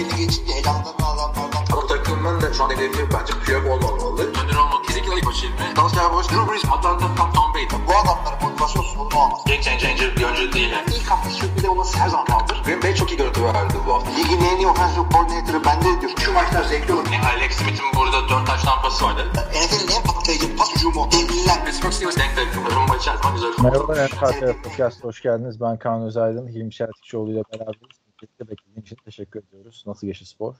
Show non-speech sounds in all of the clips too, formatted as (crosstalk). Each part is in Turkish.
belli geçince elanlarını alanlardan. Ama takımın da şu an hedefi bence Piyok olmamalı. Önder olmak kesinlikle ilk başı ilmi. Dallas Cowboys, Drew Brees, Atlanta, Tom, Tom Brady. Bu adamların motivasyon sorunu olmaz. Game changer bir oyuncu değil. Yani. İlk hafta sürpriz olması her zaman kaldır. Green Bay çok iyi görüntü verdi bu hafta. Ligin en iyi offensive coordinator'ı bende diyor. Şu maçlar zevkli olur. Yani Alex Smith'in burada 4 taş tampası vardı. NFL'in en patlayıcı pas hücumu. Devliler. Pittsburgh Steelers denk de rumba içer zaman güzel. Merhaba NFL Podcast'a hoş geldiniz. Ben Kaan Özaydın, Hilmi Şertikçioğlu ile beraberiz. Birlikte beklediğin için teşekkür ediyoruz. Nasıl geçti spor?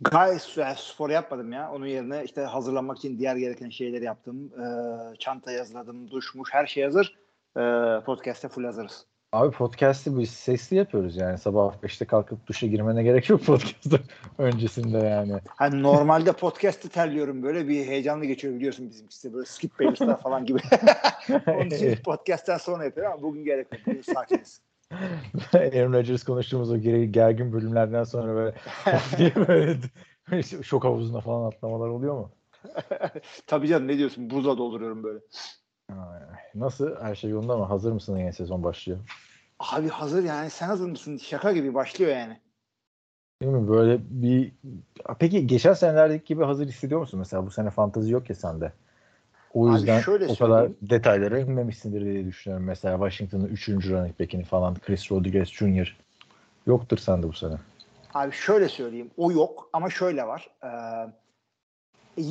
Gayet yani spor yapmadım ya. Onun yerine işte hazırlanmak için diğer gereken şeyleri yaptım. Ee, çanta yazladım, duşmuş, her şey hazır. Ee, podcast'te full hazırız. Abi podcast'i biz sesli yapıyoruz yani. Sabah 5'te kalkıp duşa girmene gerek yok (laughs) podcast'ı öncesinde yani. Hani normalde podcast'ı terliyorum böyle bir heyecanlı geçiyor biliyorsun bizimkisi böyle skip Bayless'lar falan gibi. (laughs) Onun için (laughs) podcast'ten sonra yapıyorum ama bugün gerek yok. Bugün sakiniz. (laughs) Aaron Rodgers konuştuğumuz o gergin bölümlerden sonra böyle (laughs) (laughs) böyle şok havuzuna falan atlamalar oluyor mu? Tabii canım ne diyorsun? Buzla dolduruyorum böyle. Nasıl? Her şey yolunda mı? Hazır mısın yeni sezon başlıyor? Abi hazır yani sen hazır mısın? Şaka gibi başlıyor yani. Değil mi? Böyle bir peki geçen senelerdeki gibi hazır hissediyor musun? Mesela bu sene fantezi yok ya sende. O Abi yüzden şöyle o kadar söyleyeyim. detaylara inmemişsindir diye düşünüyorum. Mesela Washington'ın 3. running back'ini falan Chris Rodriguez Jr. yoktur sende bu sene. Abi şöyle söyleyeyim. O yok ama şöyle var. Ee,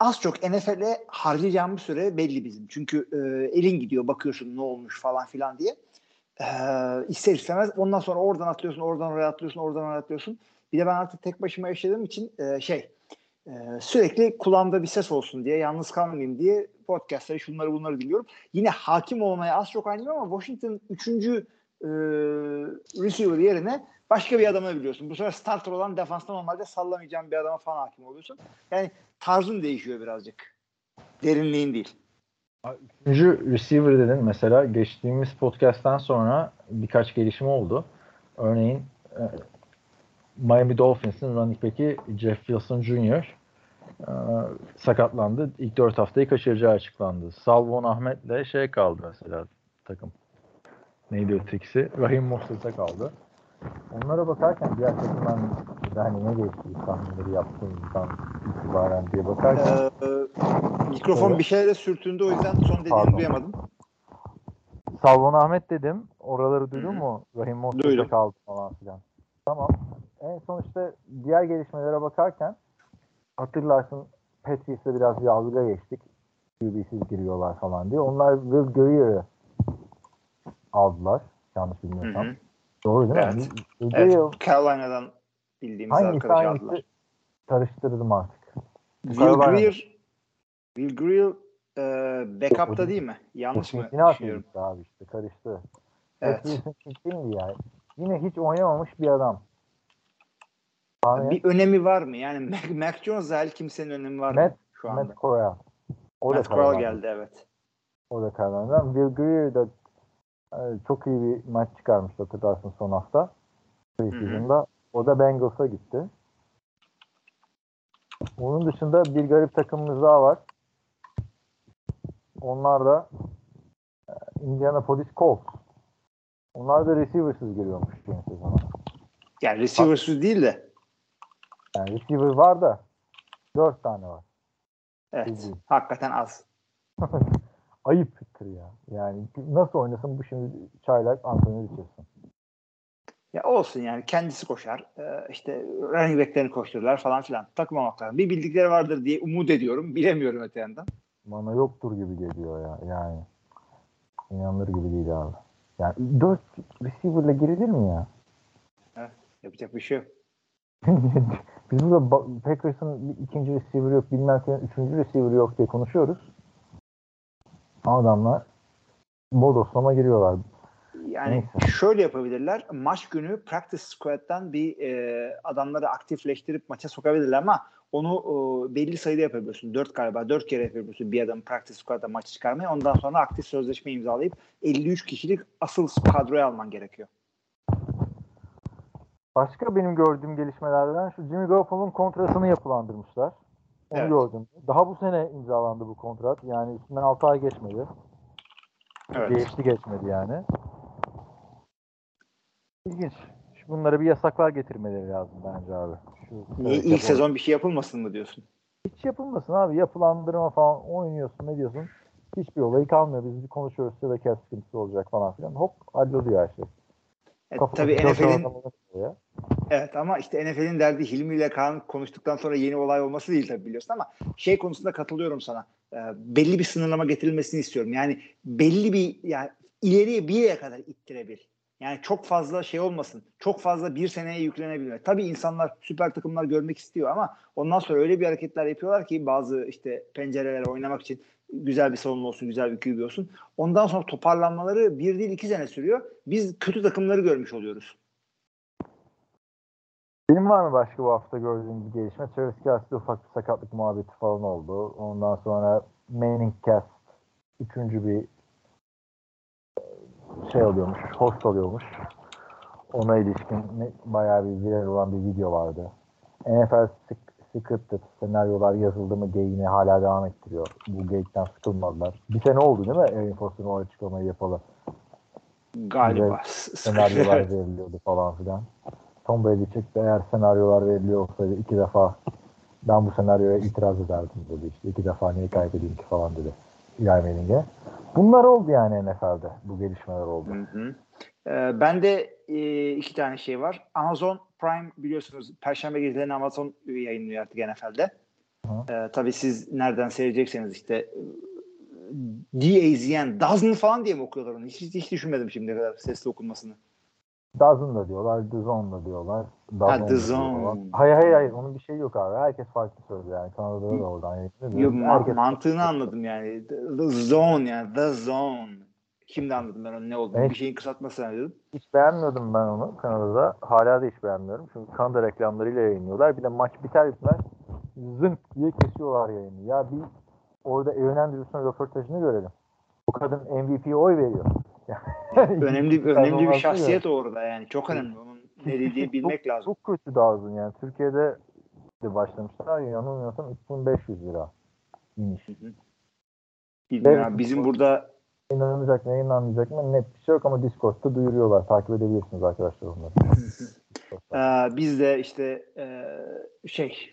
az çok NFL'e harcayacağımız süre belli bizim. Çünkü e, elin gidiyor bakıyorsun ne olmuş falan filan diye. Ee, ister istemez ondan sonra oradan atlıyorsun, oradan oraya atlıyorsun, oradan oraya atlıyorsun. Bir de ben artık tek başıma yaşadığım için e, şey e, sürekli kulağımda bir ses olsun diye, yalnız kalmayayım diye podcastları şunları bunları dinliyorum. Yine hakim olmaya az çok aynıyım ama Washington 3. E, receiver yerine başka bir adamı biliyorsun. Bu sefer starter olan defansta normalde sallamayacağım bir adama falan hakim oluyorsun. Yani tarzın değişiyor birazcık. Derinliğin değil. Üçüncü receiver dedin mesela geçtiğimiz podcast'tan sonra birkaç gelişme oldu. Örneğin e, Miami Dolphins'in running back'i Jeff Wilson Jr. E, sakatlandı. İlk dört haftayı kaçıracağı açıklandı. Salvon Ahmet'le şey kaldı mesela takım. Neydi ötekisi? Rahim Mostert'a kaldı. Onlara bakarken diğer takımdan hani ne değişti tahminleri yaptığımızdan itibaren diye bakarken Ee, mikrofon Evet. bir şeyle sürtündü o yüzden son dediğini Pardon. duyamadım. Salvon Ahmet dedim. Oraları duydun mu? Rahim Duydum. kaldı falan filan. Tamam. En son işte diğer gelişmelere bakarken hatırlarsın Patriots'le biraz yazgıya geçtik. QB'siz giriyorlar falan diye. Onlar Will Greer'ı aldılar. Yanlış bilmiyorsam. Hı hı. Doğru değil Evet. mi? Will Evet, Carolina'dan bildiğimiz hangisi arkadaşı aldılar. hangisi karıştırdım artık. Will. Greer Will Greer e, backup'ta değil mi? Yanlış mı Cincinnati düşünüyorum? abi işte karıştı. Evet. Patriots'ın kimdi ya? Yine hiç oynamamış bir adam. Et. Bir önemi var mı? Yani Mac, Mac Jones dahil kimsenin önemi var mı Matt- şu anda? Matt Corral. O da Matt Corral Carolina. geldi evet. O da Carolina'dan. Will Greer de e, çok iyi bir maç çıkarmış hatırlarsın son hafta. Preseason'da. O da Bengals'a gitti. Onun dışında bir garip takımımız daha var. Onlar da e, Indianapolis Colts. Onlar da receiver'sız giriyormuş yeni sezona. Yani receiver'sız değil de Yani receiver var da dört tane var. evet. Değil. Hakikaten az. (laughs) Ayıptır ya. Yani nasıl oynasın bu şimdi çaylak Anthony Richardson. Ya olsun yani kendisi koşar. Ee, işte running back'lerini koştururlar falan filan. Takmamak lazım. Bir bildikleri vardır diye umut ediyorum. Bilemiyorum öte yandan. Bana yoktur gibi geliyor ya. Yani inanılır gibi değil abi. Yani dört receiver'la girilir mi ya? Yapacak bir şey yok. (laughs) Biz burada Packers'ın ikinci receiver yok, bilmem kimin üçüncü receiver yok diye konuşuyoruz. Adamlar bodoslama giriyorlar. Yani Neyse. şöyle yapabilirler. Maç günü practice squad'dan bir e, adamları aktifleştirip maça sokabilirler ama onu e, belli sayıda yapabiliyorsun. Dört galiba. Dört kere yapabiliyorsun bir adam practice squad'da maçı çıkarmayı. Ondan sonra aktif sözleşme imzalayıp 53 kişilik asıl kadroya alman gerekiyor. Başka benim gördüğüm gelişmelerden şu Jimmy Garoppolo'nun kontratını yapılandırmışlar. Onu Evet. gördüm. Daha bu sene imzalandı bu kontrat. Yani üstünden 6 ay geçmedi. Evet. Geçti geçmedi yani. İlginç. bunlara bir yasaklar getirmeleri lazım bence abi. Şu, evet, ilk yapalım. sezon bir şey yapılmasın mı diyorsun? Hiç yapılmasın abi. Yapılandırma falan oynuyorsun ne diyorsun. Hiçbir olayı kalmıyor. Biz bir konuşuyoruz size de sıkıntısı olacak falan filan. Hop halloluyor her şey. E, tabii NFL'in. Evet ama işte NFL'in derdi Hilmi ile Kaan konuştuktan sonra yeni olay olması değil tabii biliyorsun ama şey konusunda katılıyorum sana. Ee, belli bir sınırlama getirilmesini istiyorum. Yani belli bir yani ileriye bir yere kadar ittirebil. Yani çok fazla şey olmasın. Çok fazla bir seneye yüklenebilme. Tabii insanlar süper takımlar görmek istiyor ama ondan sonra öyle bir hareketler yapıyorlar ki bazı işte pencerelere oynamak için güzel bir savunma olsun, güzel bir QB olsun. Ondan sonra toparlanmaları bir değil iki sene sürüyor. Biz kötü takımları görmüş oluyoruz. Benim var mı başka bu hafta gördüğüm bir gelişme? Travis Kelsey'de ufak bir sakatlık muhabbeti falan oldu. Ondan sonra Manning Cast üçüncü bir e, şey oluyormuş, host oluyormuş. Ona ilişkin bayağı bir viral olan bir video vardı. NFL sc- scripted senaryolar yazıldı mı geyini hala devam ettiriyor. Bu geyikten sıkılmadılar. Bir sene oldu değil mi Aaron Foster'ın o açıklamayı yapalı? Galiba. senaryolar (laughs) veriliyordu falan filan. Tom Brady çıktı eğer senaryolar veriliyor olsaydı iki defa ben bu senaryoya itiraz ederdim dedi işte. iki defa niye kaybedeyim ki falan dedi. Eli Manning'e. Bunlar oldu yani NFL'de. Bu gelişmeler oldu. Hı hı. Ee, ben de e, iki tane şey var. Amazon Prime biliyorsunuz Perşembe gecelerini Amazon yayınlıyor artık NFL'de. Hı. Ee, tabii siz nereden seyredecekseniz işte D-A-Z-N, Dozen falan diye mi okuyorlar onu? Hiç, hiç düşünmedim şimdiye kadar sesli okunmasını. Dozen da diyorlar, The Zone da diyorlar. Ha, diyorlar. Hayır hayır hayır onun bir şeyi yok abi. Herkes farklı söylüyor yani. Kanada'da da oradan yayınlıyor. Yo, ma- Herkes- mantığını anladım yani. The, Zone yani. The Zone. Şimdi anladım ben onun ne olduğunu. Evet. Bir şeyin kısaltması zannediyordum. Hiç beğenmiyordum ben onu Kanada'da. Hala da hiç beğenmiyorum. Çünkü Kanada reklamlarıyla yayınlıyorlar. Bir de maç biter bitmez zınk diye kesiyorlar yayını. Ya bir orada Aaron Andrews'un röportajını görelim. Bu kadın MVP'ye oy veriyor. Önemli (laughs) önemli bir şahsiyet orada yani. Çok önemli. Onun ne dediğini bilmek çok, lazım. Çok kötü Dawson yani. Türkiye'de de başlamışlar. Yanılmıyorsam 3500 lira iniş. Bizim burada Yayınlanacak mı yayınlanmayacak mı net bir şey yok ama Discord'da duyuruyorlar. Takip edebilirsiniz arkadaşlar onları. (laughs) Ee, biz de işte e, şey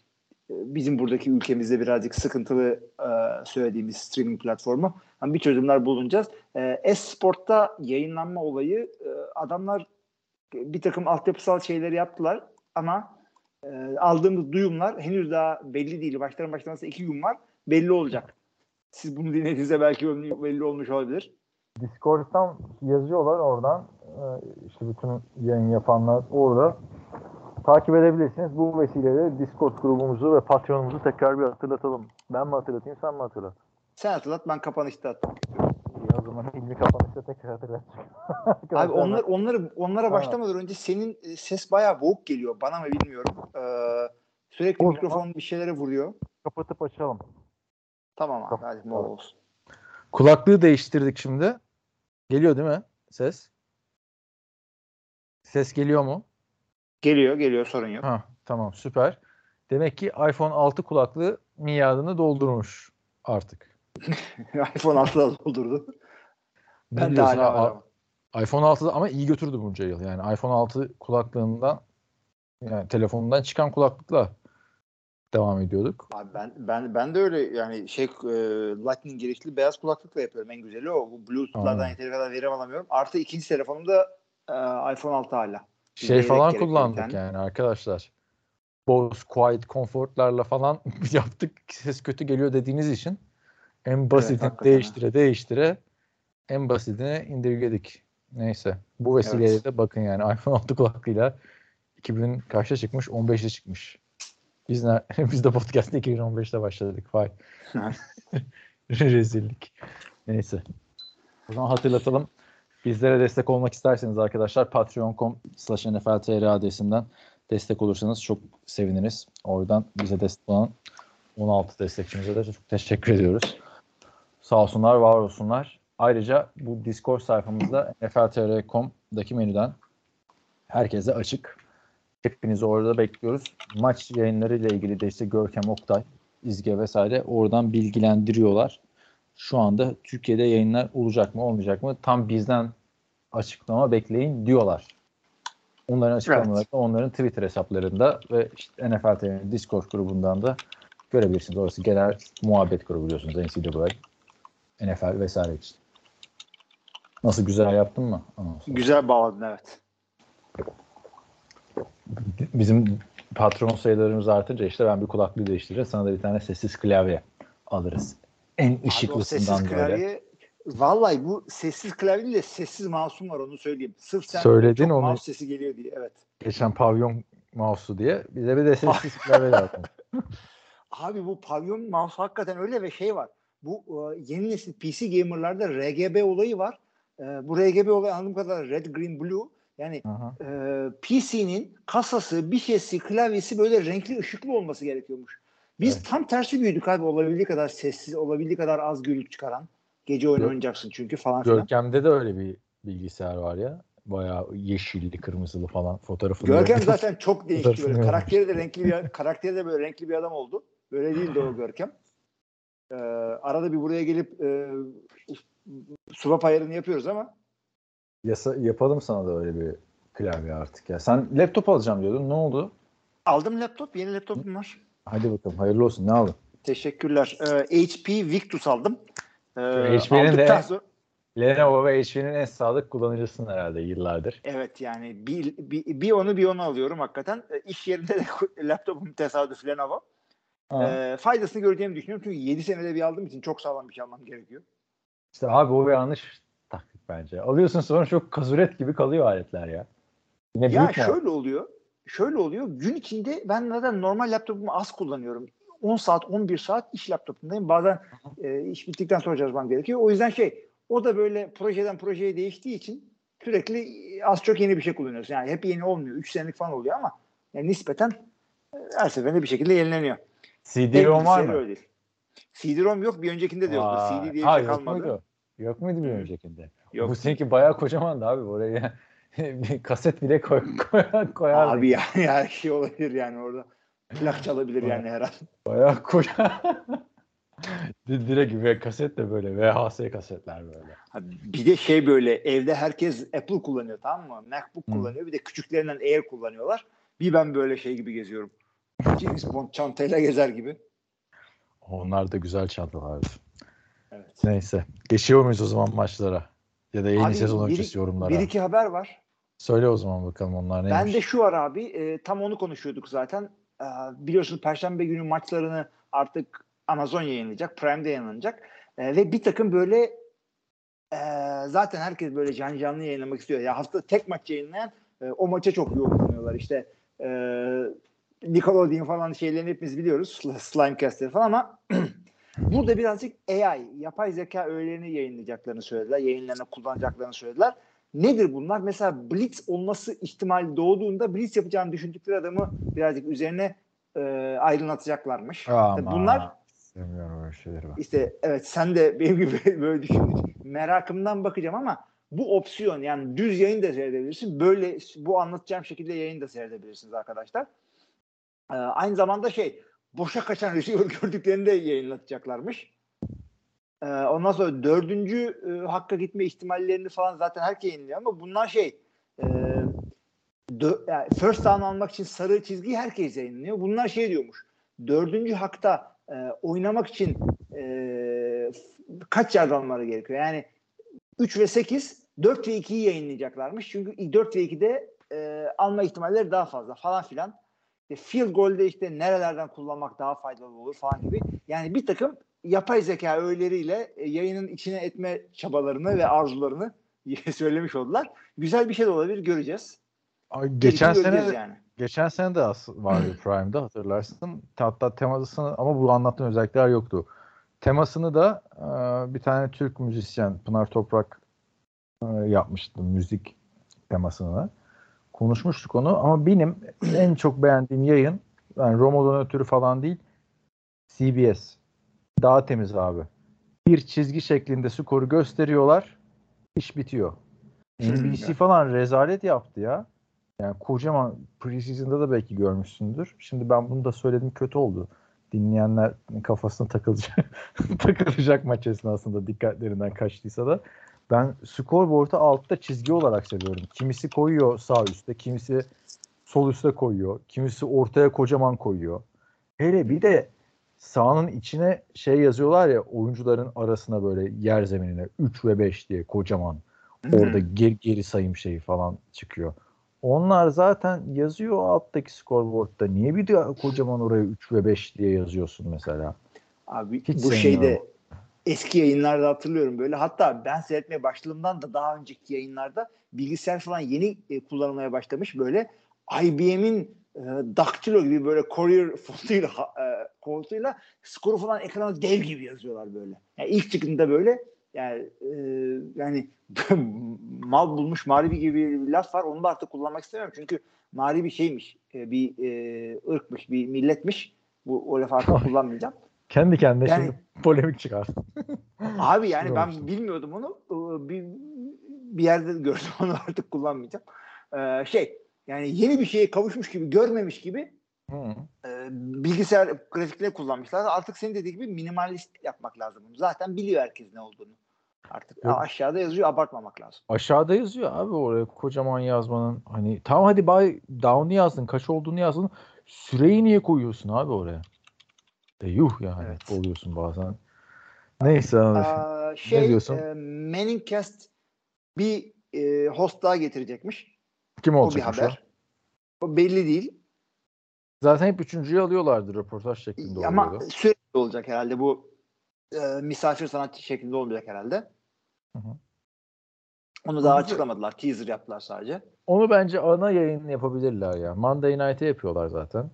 e, bizim buradaki ülkemizde birazcık sıkıntılı e, söylediğimiz streaming platformu. Ama bir çözümler bulunacağız. E, Esport'ta yayınlanma olayı e, adamlar bir takım altyapısal şeyleri yaptılar ama e, aldığımız duyumlar henüz daha belli değil. Başların başlaması iki gün var. Belli olacak. Siz bunu dinlediğinizde belki belli olmuş olabilir. Discord'dan yazıyorlar oradan e, işte bütün yayın yapanlar orada takip edebilirsiniz. Bu vesileyle Discord grubumuzu ve Patreon'umuzu tekrar bir hatırlatalım. Ben mi hatırlatayım sen mi hatırlat? Sen hatırlat ben kapanışta atayım. İyi o zaman ilmi kapanışta tekrar hatırlat. (laughs) Abi onlar onları onlara Ha. başlamadan önce senin e, ses bayağı boğuk geliyor. Bana mı bilmiyorum. Ee, sürekli O mikrofon bir şeylere vuruyor. kapatıp açalım. Tamam abi Tamam. hadi mol olsun. Kulaklığı değiştirdik şimdi. Geliyor değil mi ses? Ses geliyor mu? Geliyor geliyor sorun yok. Ha, tamam süper. Demek ki iPhone 6 kulaklığı miadını doldurmuş artık. (laughs) iPhone 6'da doldurdu. Ben de hala ama. iPhone 6'da ama iyi götürdü bunca yıl. Yani iPhone 6 kulaklığından yani telefonundan çıkan kulaklıkla devam ediyorduk. Abi ben ben ben de öyle yani şey e, Lightning girişli beyaz kulaklıkla yapıyorum en güzeli o. Bu Bluetooth'lardan yeteri kadar verim alamıyorum. Artı ikinci telefonumda e, iPhone 6 hala. Şey falan kullandık tane. yani arkadaşlar. Bose Quiet Comfort'larla falan (laughs) yaptık. Ses kötü geliyor dediğiniz için en basitini ha. değiştire değiştire en basitine indirgedik. Neyse. Bu vesileyle Evet. de bakın yani (laughs) iPhone 6 kulaklığıyla 2000 kaçta çıkmış? 15'te çıkmış. Biz, ne, (laughs) biz de podcast'te 2015'te başladık. Vay. (laughs) Rezillik. Neyse. O zaman hatırlatalım. Bizlere destek olmak isterseniz arkadaşlar patreon.com slash nfltr adresinden destek olursanız çok seviniriz. Oradan bize destek olan 16 destekçimize de çok teşekkür ediyoruz. Sağ olsunlar, var olsunlar. Ayrıca bu Discord sayfamızda nfltr.com'daki menüden herkese açık. Hepinizi orada bekliyoruz. Maç yayınları ile ilgili de işte Görkem Oktay, İzge vesaire oradan bilgilendiriyorlar. Şu anda Türkiye'de yayınlar olacak mı olmayacak mı tam bizden açıklama bekleyin diyorlar. Onların açıklamaları da onların Twitter hesaplarında ve işte NFL TV'nin Discord grubundan da görebilirsiniz. Orası genel muhabbet grubu biliyorsunuz. NCAA, NFL vesaire için. Nasıl güzel yaptın mı? Anons. Güzel bağladın evet. Bizim patron sayılarımız artınca işte ben bir kulaklığı değiştireceğim. Sana da bir tane sessiz klavye alırız. En Abi ışıklısından sessiz böyle. klavye vallahi bu sessiz klavye değil de sessiz mouse'um var onu söyleyeyim. Sırf sen Söyledin çok onu. mouse sesi geliyor diye evet. Geçen pavyon mouse'u diye bize bir de sessiz (laughs) klavye lazım. Abi bu pavyon mouse hakikaten öyle ve şey var. Bu e, yeni nesil PC gamerlarda RGB olayı var. E, bu RGB olayı anladığım kadarıyla Red, Green, Blue. Yani Aha. e, PC'nin kasası, bir şeysi, klavyesi böyle renkli ışıklı olması gerekiyormuş. Biz Evet. tam tersi büyüdük abi olabildiği kadar sessiz, olabildiği kadar az gürültü çıkaran. Gece oyun Gör- oynayacaksın çünkü falan filan. Görkem'de de öyle bir bilgisayar var ya. Bayağı yeşilli, kırmızılı falan fotoğrafını. Görkem zaten çok değişti böyle. Karakteri de renkli bir karakteri de böyle renkli bir adam oldu. Böyle değildi o Görkem. Ee, arada bir buraya gelip e, swap ayarını yapıyoruz ama Yasa, yapalım sana da öyle bir klavye artık ya. Sen laptop alacağım diyordun. Ne oldu? aldım laptop. Yeni laptopum var. Hadi bakalım hayırlı olsun. Ne aldın? Teşekkürler. Ee, HP Victus aldım. Ee, HP'nin de- sonra- Lenovo ve HP'nin en sadık kullanıcısın herhalde yıllardır. Evet yani bir, bir, bir onu bir onu alıyorum hakikaten. Ee, iş yerinde de (laughs) laptopum tesadüf Lenovo. Ee, faydasını göreceğimi düşünüyorum. Çünkü 7 senede bir aldığım için çok sağlam bir şey almam gerekiyor. İşte abi o yanlış taktik bence. Alıyorsun sonra çok kazuret gibi kalıyor aletler ya. Yine Ya şöyle oluyor. Şöyle oluyor. Gün içinde ben zaten normal laptopumu az kullanıyorum. 10 saat, 11 saat iş laptopundayım. Bazen e, iş bittikten sonra çalışmam gerekiyor. O yüzden şey, o da böyle projeden projeye değiştiği için sürekli az çok yeni bir şey kullanıyorsun. Yani hep yeni olmuyor. 3 senelik falan oluyor ama yani nispeten e, her seferinde bir şekilde yenileniyor. CD-ROM var mı? öyle. CD-ROM yok. Bir öncekinde de yoktu. Vay. CD diye bir Ha, şey yok kalmadı. muydu? Yok muydu bir öncekinde? Yok. Bu seninki bayağı kocamandı abi. Oraya bir (laughs) kaset bile koy, koy, koyardın. Abi yani her şey olabilir yani orada. Plak çalabilir yani her an. Bayağı koca. (laughs) Di- Direkt ve kaset de böyle VHS kasetler böyle. Bir de şey böyle evde herkes Apple kullanıyor tamam mı? MacBook Hı. kullanıyor. Bir de küçüklerinden Air kullanıyorlar. Bir ben böyle şey gibi geziyorum. James Bond çantayla gezer gibi. Onlar da güzel çantalardı. Evet. Neyse. Geçiyor muyuz o zaman maçlara? Ya da yeni Abi, sezon bir- öncesi yorumlara. Bir iki haber var. Söyle o zaman bakalım onlar neymiş. Ben de şu var abi. e, tam onu konuşuyorduk zaten. E, biliyorsunuz Perşembe günü maçlarını artık Amazon yayınlayacak. Prime'de yayınlanacak. E, ve bir takım böyle e, zaten herkes böyle can canlı yayınlamak istiyor. Ya hafta tek maç yayınlayan e, o maça çok yoğunlanıyorlar. İşte e, Nickelodeon falan şeylerini hepimiz biliyoruz. Slimecast'leri falan ama (clears throat) burada birazcık AI, yapay zeka öğelerini yayınlayacaklarını söylediler. Yayınlarına kullanacaklarını söylediler. Nedir bunlar? Mesela Blitz olması ihtimali doğduğunda Blitz yapacağını düşündükleri adamı birazcık üzerine e, aydınlatacaklarmış. Aman, Bunlar Sevmiyorum öyle şeyleri ben. işte evet sen de benim gibi (laughs) böyle düşündün. Merakımdan bakacağım ama bu opsiyon yani düz yayın da seyredebilirsin. Böyle bu anlatacağım şekilde yayın da seyredebilirsiniz arkadaşlar. Ee, aynı zamanda şey boşa kaçan receiver (laughs) gördüklerini de yayınlatacaklarmış. Ee, ondan sonra dördüncü e, hakka gitme ihtimallerini falan zaten herkes yayınlıyor ama bunlar şey e, dö- yani first down almak için sarı çizgiyi herkes yayınlıyor. Bunlar şey diyormuş. Dördüncü hakta e, oynamak için e, kaç yard almaları gerekiyor? Yani 3 ve 8 4 ve 2'yi yayınlayacaklarmış. Çünkü 4 ve 2'de e, alma ihtimalleri daha fazla falan filan. İşte field goal'de işte nerelerden kullanmak daha faydalı olur falan gibi. Yani bir takım yapay zeka öğeleriyle e, yayının içine etme çabalarını ve arzularını (laughs) söylemiş oldular. Güzel bir şey de olabilir göreceğiz. Ay, Geçen sene göreceğiz yani. geçen sene de vardı Prime'da hatırlarsın. Hatta temasını ama bu anlattığım özellikler yoktu. Temasını da e, bir tane Türk müzisyen Pınar Toprak e, yapmıştı müzik temasını. Konuşmuştuk onu ama benim en çok beğendiğim yayın yani Romo'dan ötürü falan değil CBS. Daha temiz abi. Bir çizgi şeklinde skoru gösteriyorlar. iş bitiyor. NBC falan rezalet yaptı ya. Yani kocaman preseason'da da belki görmüşsündür. Şimdi ben bunu da söyledim kötü oldu. Dinleyenler kafasına takılacak, (laughs) takılacak maç esnasında dikkatlerinden kaçtıysa da. Ben scoreboard'u altta çizgi olarak seviyorum. Kimisi koyuyor sağ üstte, kimisi sol üstte koyuyor, kimisi ortaya kocaman koyuyor. Hele bir de sahanın içine şey yazıyorlar ya oyuncuların arasına böyle yer zeminine 3 ve 5 diye kocaman. Orada geri, geri sayım şeyi falan çıkıyor. Onlar zaten yazıyor alttaki scoreboard'da. Niye bir de kocaman oraya 3 ve 5 diye yazıyorsun mesela? Abi Hiç bu şeyde eski yayınlarda hatırlıyorum böyle. Hatta ben seyretmeye başladığımdan da daha önceki yayınlarda bilgisayar falan yeni e, kullanılmaya başlamış böyle. IBM'in e, Daktilo gibi böyle Courier (laughs) fontuyla e, fontuyla skoru falan ekrana dev gibi yazıyorlar böyle. Yani ilk çıktığında böyle yani e, yani (laughs) mal bulmuş mağribi gibi bir laf var. Onu da artık kullanmak istemiyorum. Çünkü mağribi şeymiş. e, bir e, ırkmış, bir milletmiş. Bu o lafı artık kullanmayacağım. Kendi kendine Yani- şimdi polemik çıkar. (laughs) Abi yani ben bilmiyordum onu. Bir, bir yerde gördüm (laughs) onu artık kullanmayacağım. Ee, şey yani yeni bir şeye kavuşmuş gibi görmemiş gibi Hı. e, bilgisayar grafikleri kullanmışlar. Artık senin dediğin gibi minimalist yapmak lazım. Zaten biliyor herkes ne olduğunu. Artık Yok. aşağıda yazıyor abartmamak lazım. Aşağıda yazıyor abi oraya kocaman yazmanın hani tamam hadi bay down'u yazdın kaç olduğunu yazdın süreyi niye koyuyorsun abi oraya? E yuh yani Evet. oluyorsun bazen. Neyse abi. Aa, şey, diyorsun? E, Manningcast bir e, host daha getirecekmiş. Kim O bir olacak haber. O belli değil. Zaten hep üçüncüyü alıyorlardı röportaj şeklinde Ama oluyordu. sürekli olacak herhalde bu e, misafir sanatçı şeklinde olmayacak herhalde. Hı hı. Onu daha açıklamadılar. Teaser yaptılar sadece. Onu bence ana yayın yapabilirler ya. Monday Night'e yapıyorlar zaten.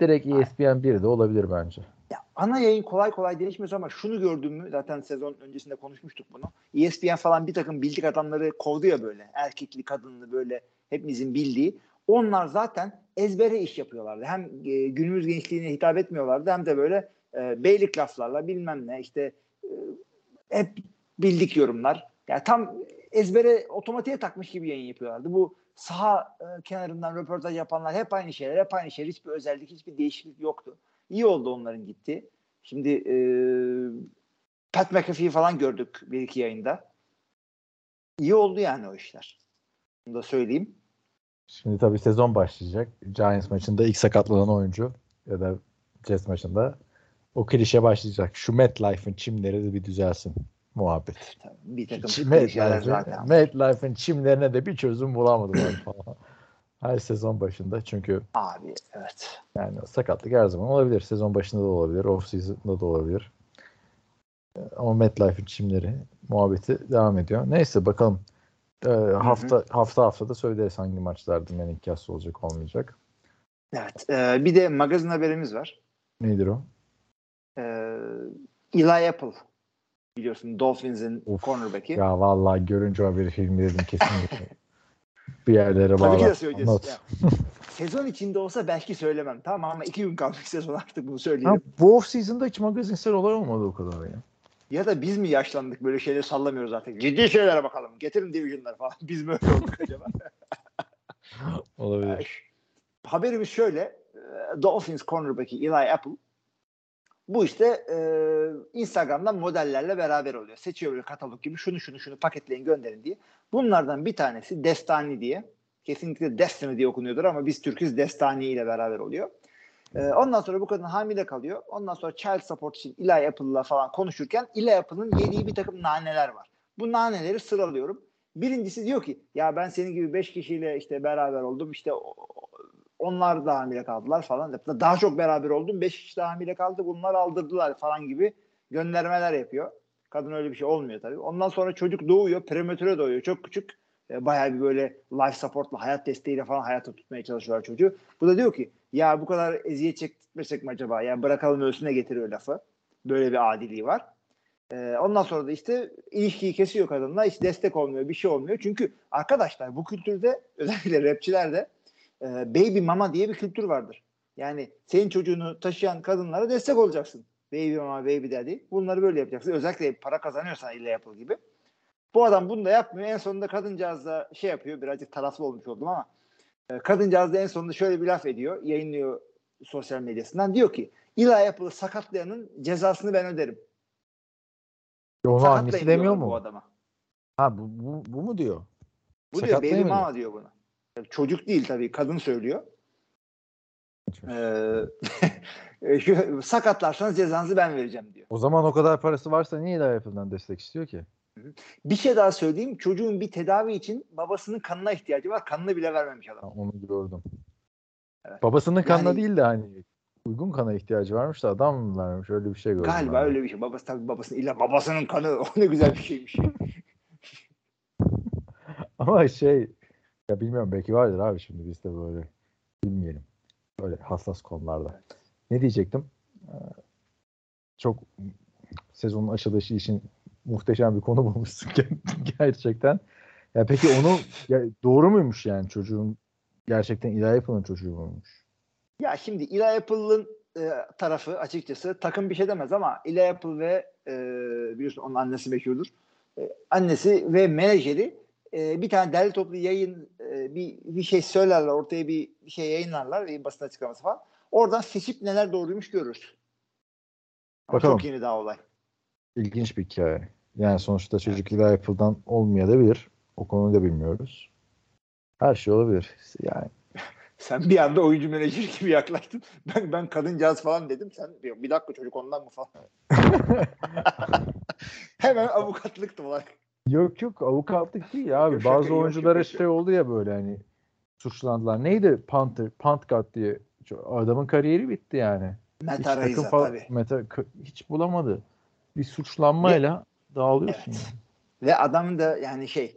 Direkt E ESPN 1'de olabilir bence. Ya ana yayın kolay kolay değişmiyor ama şunu gördüm mü zaten sezon öncesinde konuşmuştuk bunu. ESPN falan bir takım bildik adamları kovdu ya böyle. Erkekli kadınlı böyle hepimizin bildiği. Onlar zaten ezbere iş yapıyorlardı. Hem e, günümüz gençliğine hitap etmiyorlardı hem de böyle e, beylik laflarla bilmem ne işte e, hep bildik yorumlar. Yani tam ezbere otomatiğe takmış gibi yayın yapıyorlardı. Bu saha e, kenarından röportaj yapanlar hep aynı şeyler, hep aynı şeyler. Hiçbir özellik, hiçbir değişiklik yoktu. İyi oldu onların gitti. Şimdi e, Pat McAfee'yi falan gördük bir iki yayında. İyi oldu yani o işler. Bunu da söyleyeyim. Şimdi tabii sezon başlayacak. Giants maçında ilk sakatlanan oyuncu ya da Jets maçında o klişe başlayacak. Şu MetLife'ın çimleri de bir düzelsin muhabbet. Tabii bir takım klişeler zaten. MetLife'ın çimlerine de bir çözüm bulamadılar falan. Her sezon başında çünkü Abi evet. yani sakatlık her zaman olabilir. Sezon başında da olabilir. Off season'da da olabilir. Ama MetLife'ın çimleri muhabbeti devam ediyor. Neyse bakalım. Ee, hafta hafta hafta da söyleriz hangi maçlarda Meninkast olacak olmayacak. Evet. E, bir de magazin haberimiz var. Nedir o? E, Eli Apple biliyorsun Dolphins'in cornerback'i. Ya vallahi görünce o bir filmi dedim kesinlikle. (laughs) bir yerlere Tabii ki de söyleyeceğiz. Ya, sezon içinde olsa belki söylemem. Tamam ama iki gün kalmış sezon artık bunu Ha, söyleyelim. bu off season'da hiç magazinsel olay olmadı o kadar ya. Ya da biz mi yaşlandık böyle şeyleri sallamıyoruz artık. Ciddi şeylere bakalım. Getirin division'lar falan. (laughs) Biz mi öyle olduk acaba? (laughs) Olabilir. Haberimiz şöyle. Dolphins cornerback'i Eli Apple bu işte e, Instagram'dan modellerle beraber oluyor. Seçiyor böyle katalog gibi şunu şunu şunu paketleyin gönderin diye. Bunlardan bir tanesi Destani diye. Kesinlikle Destiny diye okunuyordur ama biz Türk'üz Destani ile beraber oluyor. E, ondan sonra bu kadın hamile kalıyor. Ondan sonra child support için Eli Apple'la falan konuşurken Eli Apple'ın yediği bir takım naneler var. Bu naneleri sıralıyorum. Birincisi diyor ki ya ben senin gibi 5 kişiyle işte beraber oldum. İşte onlar da hamile kaldılar falan. Daha çok beraber oldum. 5 kişi de hamile kaldı. Bunlar aldırdılar falan gibi göndermeler yapıyor. Kadın öyle bir şey olmuyor tabii. Ondan sonra çocuk doğuyor. Prematüre doğuyor. Çok küçük. E, bayağı bir böyle life supportla, hayat desteğiyle falan hayata tutmaya çalışıyorlar çocuğu. Bu da diyor ki ya bu kadar eziyet çekmesek mi acaba? Ya bırakalım ölsüne getiriyor lafı. Böyle bir adiliği var. E, ondan sonra da işte ilişkiyi kesiyor kadınla. Hiç destek olmuyor, bir şey olmuyor. Çünkü arkadaşlar bu kültürde özellikle rapçilerde e, baby mama diye bir kültür vardır. Yani senin çocuğunu taşıyan kadınlara destek olacaksın. Baby mama, baby daddy. Bunları böyle yapacaksın. Özellikle para kazanıyorsan ille yapıl gibi. Bu adam bunu da yapmıyor. En sonunda kadıncağız da şey yapıyor. Birazcık taraflı olmuş oldum ama e, kadıncağız da en sonunda şöyle bir laf ediyor. Yayınlıyor sosyal medyasından. Diyor ki Eli Apple'ı sakatlayanın cezasını ben öderim. Onu annesi demiyor diyorlar Bu mu? adama. Ha bu, bu, bu mu diyor? Bu diyor mı mama diyor bunu. Çocuk değil tabii kadın söylüyor. Ee, şu, (laughs) sakatlarsanız cezanızı ben vereceğim diyor. O zaman o kadar parası varsa niye Apple'dan destek istiyor ki? Bir şey daha söyleyeyim. Çocuğun bir tedavi için babasının kanına ihtiyacı var. Kanını bile vermemiş adam. Ha, onu gördüm. Evet. Babasının kanına Yani- değil de hani uygun kana ihtiyacı varmış da adam mı vermiş öyle bir şey gördüm. Galiba ben. öyle bir şey. Babası tabii babasının illa babasının kanı (laughs) o ne güzel bir şeymiş. Ama şey ya bilmiyorum belki vardır abi şimdi biz de böyle bilmeyelim. Böyle hassas konularda. Ne diyecektim? Ee, Çok sezonun açılışı için muhteşem bir konu (laughs) bulmuşsun gerçekten. Ya peki onu ya doğru muymuş yani çocuğun gerçekten Eli Apple'ın çocuğu muymuş? ya şimdi Eli Apple'ın e, tarafı açıkçası takım bir şey demez ama Eli Apple ve e, biliyorsun onun annesi meşhurdur. E, annesi ve menajeri e, bir tane derli toplu yayın e, bir, bir şey söylerler ortaya bir, bir şey yayınlarlar bir basın açıklaması falan. Oradan seçip neler doğruymuş görürüz. Ama Bakalım. Çok yeni daha olay. İlginç bir hikaye. Yani sonuçta çocuk Eli Apple'dan olmayabilir. O konuyu da bilmiyoruz. Her şey olabilir. Yani (laughs) Sen bir anda oyuncu menajeri gibi yaklaştın. (laughs) Ben ben kadıncağız falan dedim. Sen bir, bir dakika çocuk ondan mı falan. (laughs) Hemen avukatlıktı olay. Yok yok avukatlık değil abi. Yok, şaka, Bazı yok, oyunculara yok, şey oldu ya böyle hani suçlandılar. Neydi Panther, Pantgat diye. Adamın kariyeri bitti yani. Meta Raiza falan- tabii. Meta hiç bulamadı. Bir suçlanmayla dağılıyorsun. Evet. yani. Ve adam da yani şey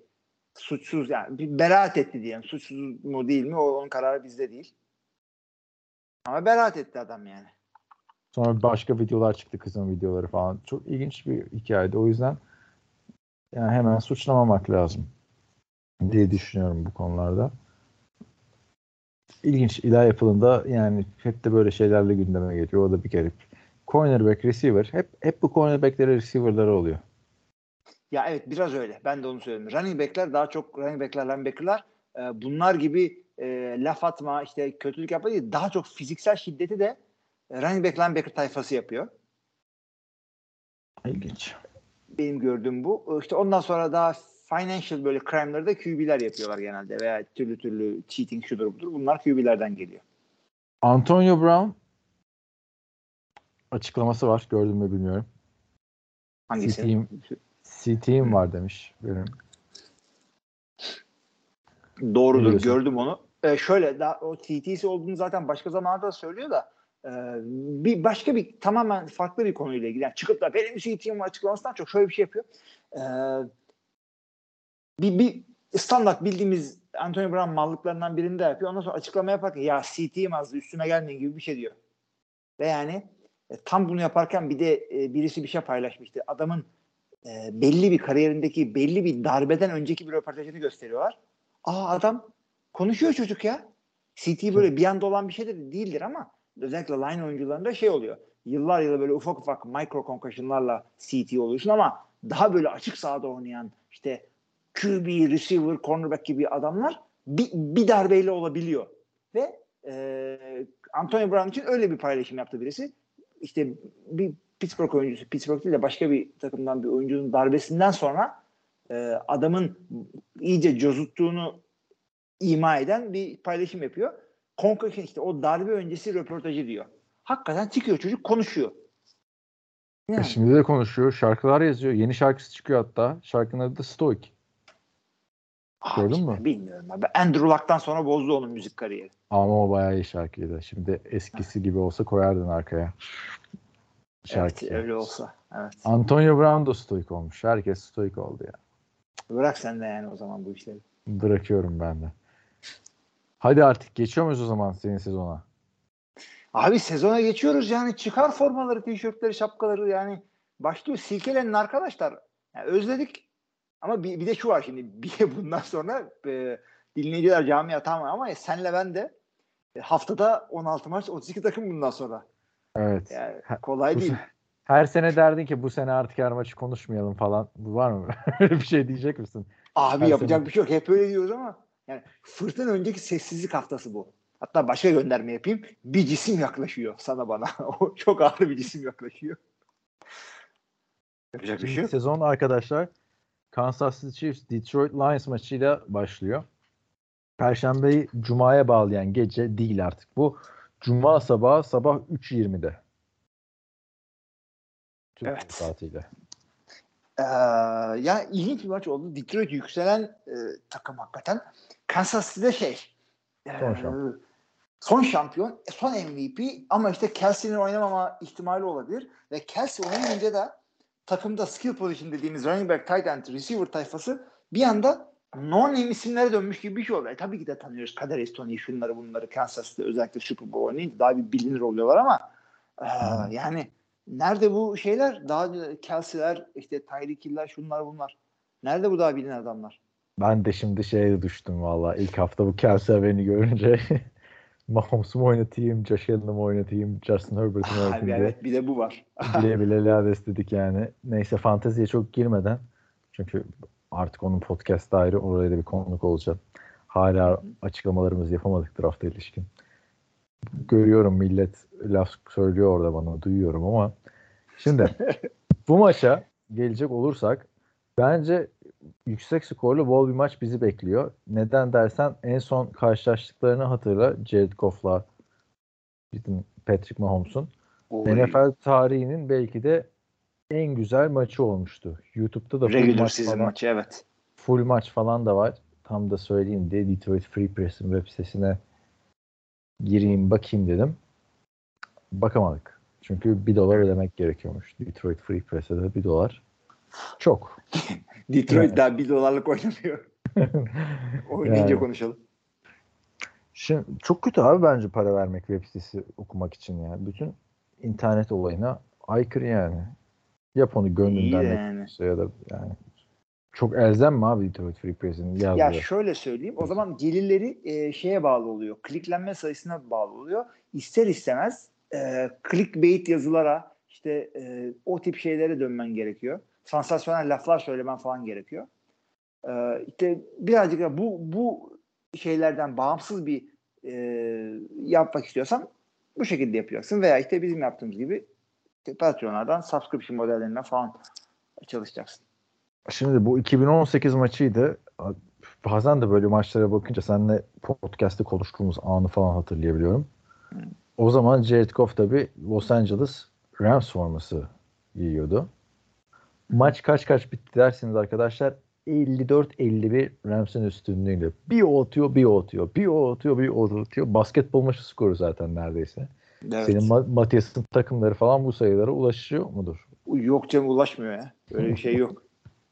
suçsuz yani bir beraat etti diyelim. Suçsuz mu değil mi o onun kararı bizde değil. Ama beraat etti adam yani. Sonra başka videolar çıktı kızın videoları falan. Çok ilginç bir hikayeydi. O yüzden yani hemen suçlamamak lazım diye düşünüyorum bu konularda. İlginç. Eli Apple'ın da yani hep de böyle şeylerle gündeme geliyor. O da bir garip. Cornerback, receiver. Hep hep bu cornerback'lere receiver'ları oluyor. Ya evet biraz öyle. Ben de onu söyledim. Running back'ler daha çok running back'ler, linebacker'lar e, bunlar gibi e, laf atma, işte kötülük yapma değil, daha çok fiziksel şiddeti de e, running back, linebacker tayfası yapıyor. İlginç. Benim gördüğüm bu. İşte ondan sonra daha financial böyle crime'ları da QB'ler yapıyorlar genelde veya türlü türlü cheating şudur budur. Bunlar QB'lerden geliyor. Antonio Brown açıklaması var. Gördüm mü bilmiyorum. Hangisi? CT'im, var demiş benim. Doğrudur. Gördüm onu. Ee, şöyle daha o TT'si olduğunu zaten başka zamanlarda söylüyor da e, bir başka bir tamamen farklı bir konuyla ilgili. Yani çıkıp da benim CT'm var açıklamasından çok şöyle bir şey yapıyor. Ee, bir, bir standart bildiğimiz Antonio Brown mallıklarından birinde yapıyor. Ondan sonra açıklama yaparken ya CT'm azdı üstüme gelmeyin gibi bir şey diyor. Ve yani e, tam bunu yaparken bir de e, birisi bir şey paylaşmıştı. Adamın e, belli bir kariyerindeki belli bir darbeden önceki bir röportajını gösteriyorlar. Aa adam konuşuyor çocuk ya. CT böyle bir anda olan bir şey de değildir ama özellikle line oyuncularında şey oluyor. Yıllar yılı böyle ufak ufak micro concussionlarla CT oluyorsun ama daha böyle açık sahada oynayan işte QB, receiver, cornerback gibi adamlar bir, bir darbeyle olabiliyor. Ve e, Antonio Brown için öyle bir paylaşım yaptı birisi. İşte bir Pittsburgh oyuncusu, Pittsburgh değil de başka bir takımdan bir oyuncunun darbesinden sonra e, adamın iyice cozuttuğunu ima eden bir paylaşım yapıyor. Concussion işte o darbe öncesi röportajı diyor. Hakikaten çıkıyor çocuk konuşuyor. E Yani, Şimdi de konuşuyor. Şarkılar yazıyor. Yeni şarkısı çıkıyor hatta. Şarkının adı da Stoic. abi gördün mü? Bilmiyorum abi. Andrew Luck'tan sonra bozdu onun müzik kariyeri. Ama o bayağı iyi şarkıydı. Şimdi eskisi gibi olsa koyardın arkaya. Şarkı. Evet öyle olsa. Evet. Antonio Brown da stoik olmuş. Herkes stoik oldu ya. Bırak sen de yani o zaman bu işleri. Bırakıyorum ben de. Hadi artık geçiyor muyuz o zaman senin sezona? Abi sezona geçiyoruz yani çıkar formaları, tişörtleri, şapkaları yani başlıyor silkelenin arkadaşlar. Yani özledik ama bir, bir de şu var şimdi (laughs) bir bundan sonra e, dinleyiciler camia tamam ama senle ben de e, haftada 16 maç 32 takım bundan sonra. Evet. Yani kolay bu değil. se- Her sene derdin ki bu sene artık her maçı konuşmayalım falan. Bu var mı? (laughs) Öyle bir şey diyecek misin? Abi her yapacak sene- bir şey yok. Hep öyle diyoruz ama yani fırtına önceki sessizlik haftası bu. Hatta başka gönderme yapayım. Bir cisim yaklaşıyor sana bana. (laughs) o çok ağır bir cisim yaklaşıyor. Yapacak bir şey yok. Sezon arkadaşlar Kansas City Chiefs Detroit Lions maçıyla başlıyor. Perşembeyi Cuma'ya bağlayan gece değil artık bu. Cuma sabahı sabah 3.20'de. Türk Evet. saatiyle. Ee, ya ilginç bir maç oldu. Detroit yükselen e, takım hakikaten. Kansas City'de şey e, Son şampiyon. son şampiyon, e, son MVP ama işte Kelsey'nin oynamama ihtimali olabilir ve Kelsey oynamayınca da takımda skill position dediğimiz running back, tight end, receiver tayfası bir anda non-name isimlere dönmüş gibi bir şey oluyor. E, tabii ki de tanıyoruz Kader Estony'yi, şunları bunları Kansas City'de özellikle Super Bowl oynayınca daha bir bilinir oluyorlar ama e, yani nerede bu şeyler? Daha Kelsey'ler, işte Tyreek Hill'ler, şunlar bunlar. Nerede bu daha bilinen adamlar? Ben de şimdi şeye düştüm valla. İlk hafta bu Kelsey beni görünce (laughs) Mahomes'u mu oynatayım, Josh Allen'ı mı oynatayım, Justin Herbert'ı mı Abi oynatayım diye evet bir de bu var. (laughs) bile bile lades dedik yani. Neyse fanteziye çok girmeden çünkü artık onun podcast ayrı oraya da bir konuk olacağım. Hala açıklamalarımızı yapamadık drafta ilişkin. Görüyorum millet laf söylüyor orada bana duyuyorum ama şimdi (laughs) bu maça gelecek olursak bence yüksek skorlu bol bir maç bizi bekliyor. Neden dersen en son karşılaştıklarını hatırla Jared Goff'la bizim Patrick Mahomes'un. NFL tarihinin belki de en güzel maçı olmuştu. YouTube'da da full Regular maç, season falan, maçı evet. full maç falan da var. Tam da söyleyeyim diye Detroit Free Press'in web sitesine gireyim bakayım dedim. Bakamadık. Çünkü bir dolar ödemek gerekiyormuş. Detroit Free Press'e de bir dolar. Çok. (laughs) Detroit Evet. daha bir dolarlık oynamıyor. (laughs) Oynayınca Yani. konuşalım. Şimdi çok kötü abi bence para vermek web sitesi okumak için ya. Bütün internet olayına aykırı yani. Yap onu gönlünden yani. ya da yani çok elzem mi abi Detroit Free Press'in yazdığı? Ya şöyle söyleyeyim. O zaman gelirleri e, şeye bağlı oluyor. Kliklenme sayısına bağlı oluyor. İster istemez e, clickbait yazılara işte e, o tip şeylere dönmen gerekiyor. Sansasyonel laflar söylemen falan gerekiyor. E, işte birazcık da bu bu şeylerden bağımsız bir e, yapmak istiyorsan bu şekilde yapacaksın. Veya işte bizim yaptığımız gibi işte Patreon'lardan subscription modellerinden falan çalışacaksın. Şimdi bu 2018 maçıydı. Bazen de böyle maçlara bakınca seninle podcast'te konuştuğumuz anı falan hatırlayabiliyorum. O zaman Jared Goff tabi Los Angeles Rams forması giyiyordu. Maç kaç kaç bitti dersiniz arkadaşlar. 54-51 Rams'in üstünlüğüyle. Bir o atıyor, bir o atıyor. Bir o atıyor, bir o atıyor. Basketbol maçı skoru zaten neredeyse. Evet. Senin Ma- Matias'ın takımları falan bu sayılara ulaşıyor mudur? Yok canım ulaşmıyor ya. Öyle bir şey yok.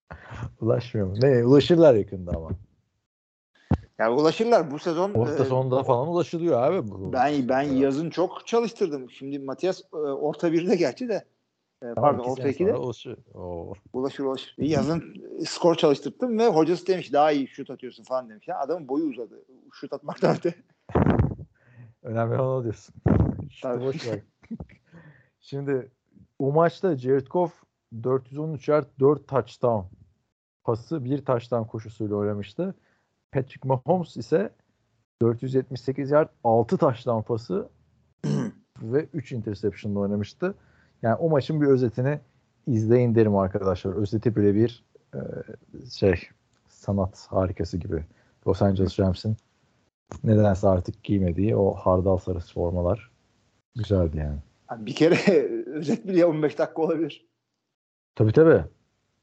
(laughs) Ulaşmıyor mu? Ne? Ulaşırlar yakında ama. Ya ulaşırlar bu sezon. Orta e, sonunda falan ulaşılıyor abi. Bu. Ben ben yazın çok çalıştırdım. Şimdi Matias e, orta birde gerçi de. E, pardon orta sene 2'de sonra ulaşıyor. Oo. ulaşır ulaşır. Yazın skor çalıştırdım ve hocası demiş daha iyi şut atıyorsun falan demiş. Ya adamın boyu uzadı. Şut atmaktan (laughs) öte. Önemli olan o diyorsun. Tabii. boş ver. (laughs) Şimdi o maçta Jared Goff 413 yard 4 touchdown pası bir touchdown koşusuyla oynamıştı. Patrick Mahomes ise 478 yard 6 touchdown pası (clears throat) ve 3 interception'la oynamıştı. Yani o maçın bir özetini izleyin derim arkadaşlar. Özeti bile bir e, şey sanat harikası gibi. Los Angeles Rams'in nedense artık giymediği o hardal sarısı formalar güzeldi yani. Bir kere (laughs) özet bile 15 dakika olabilir. Tabii tabii.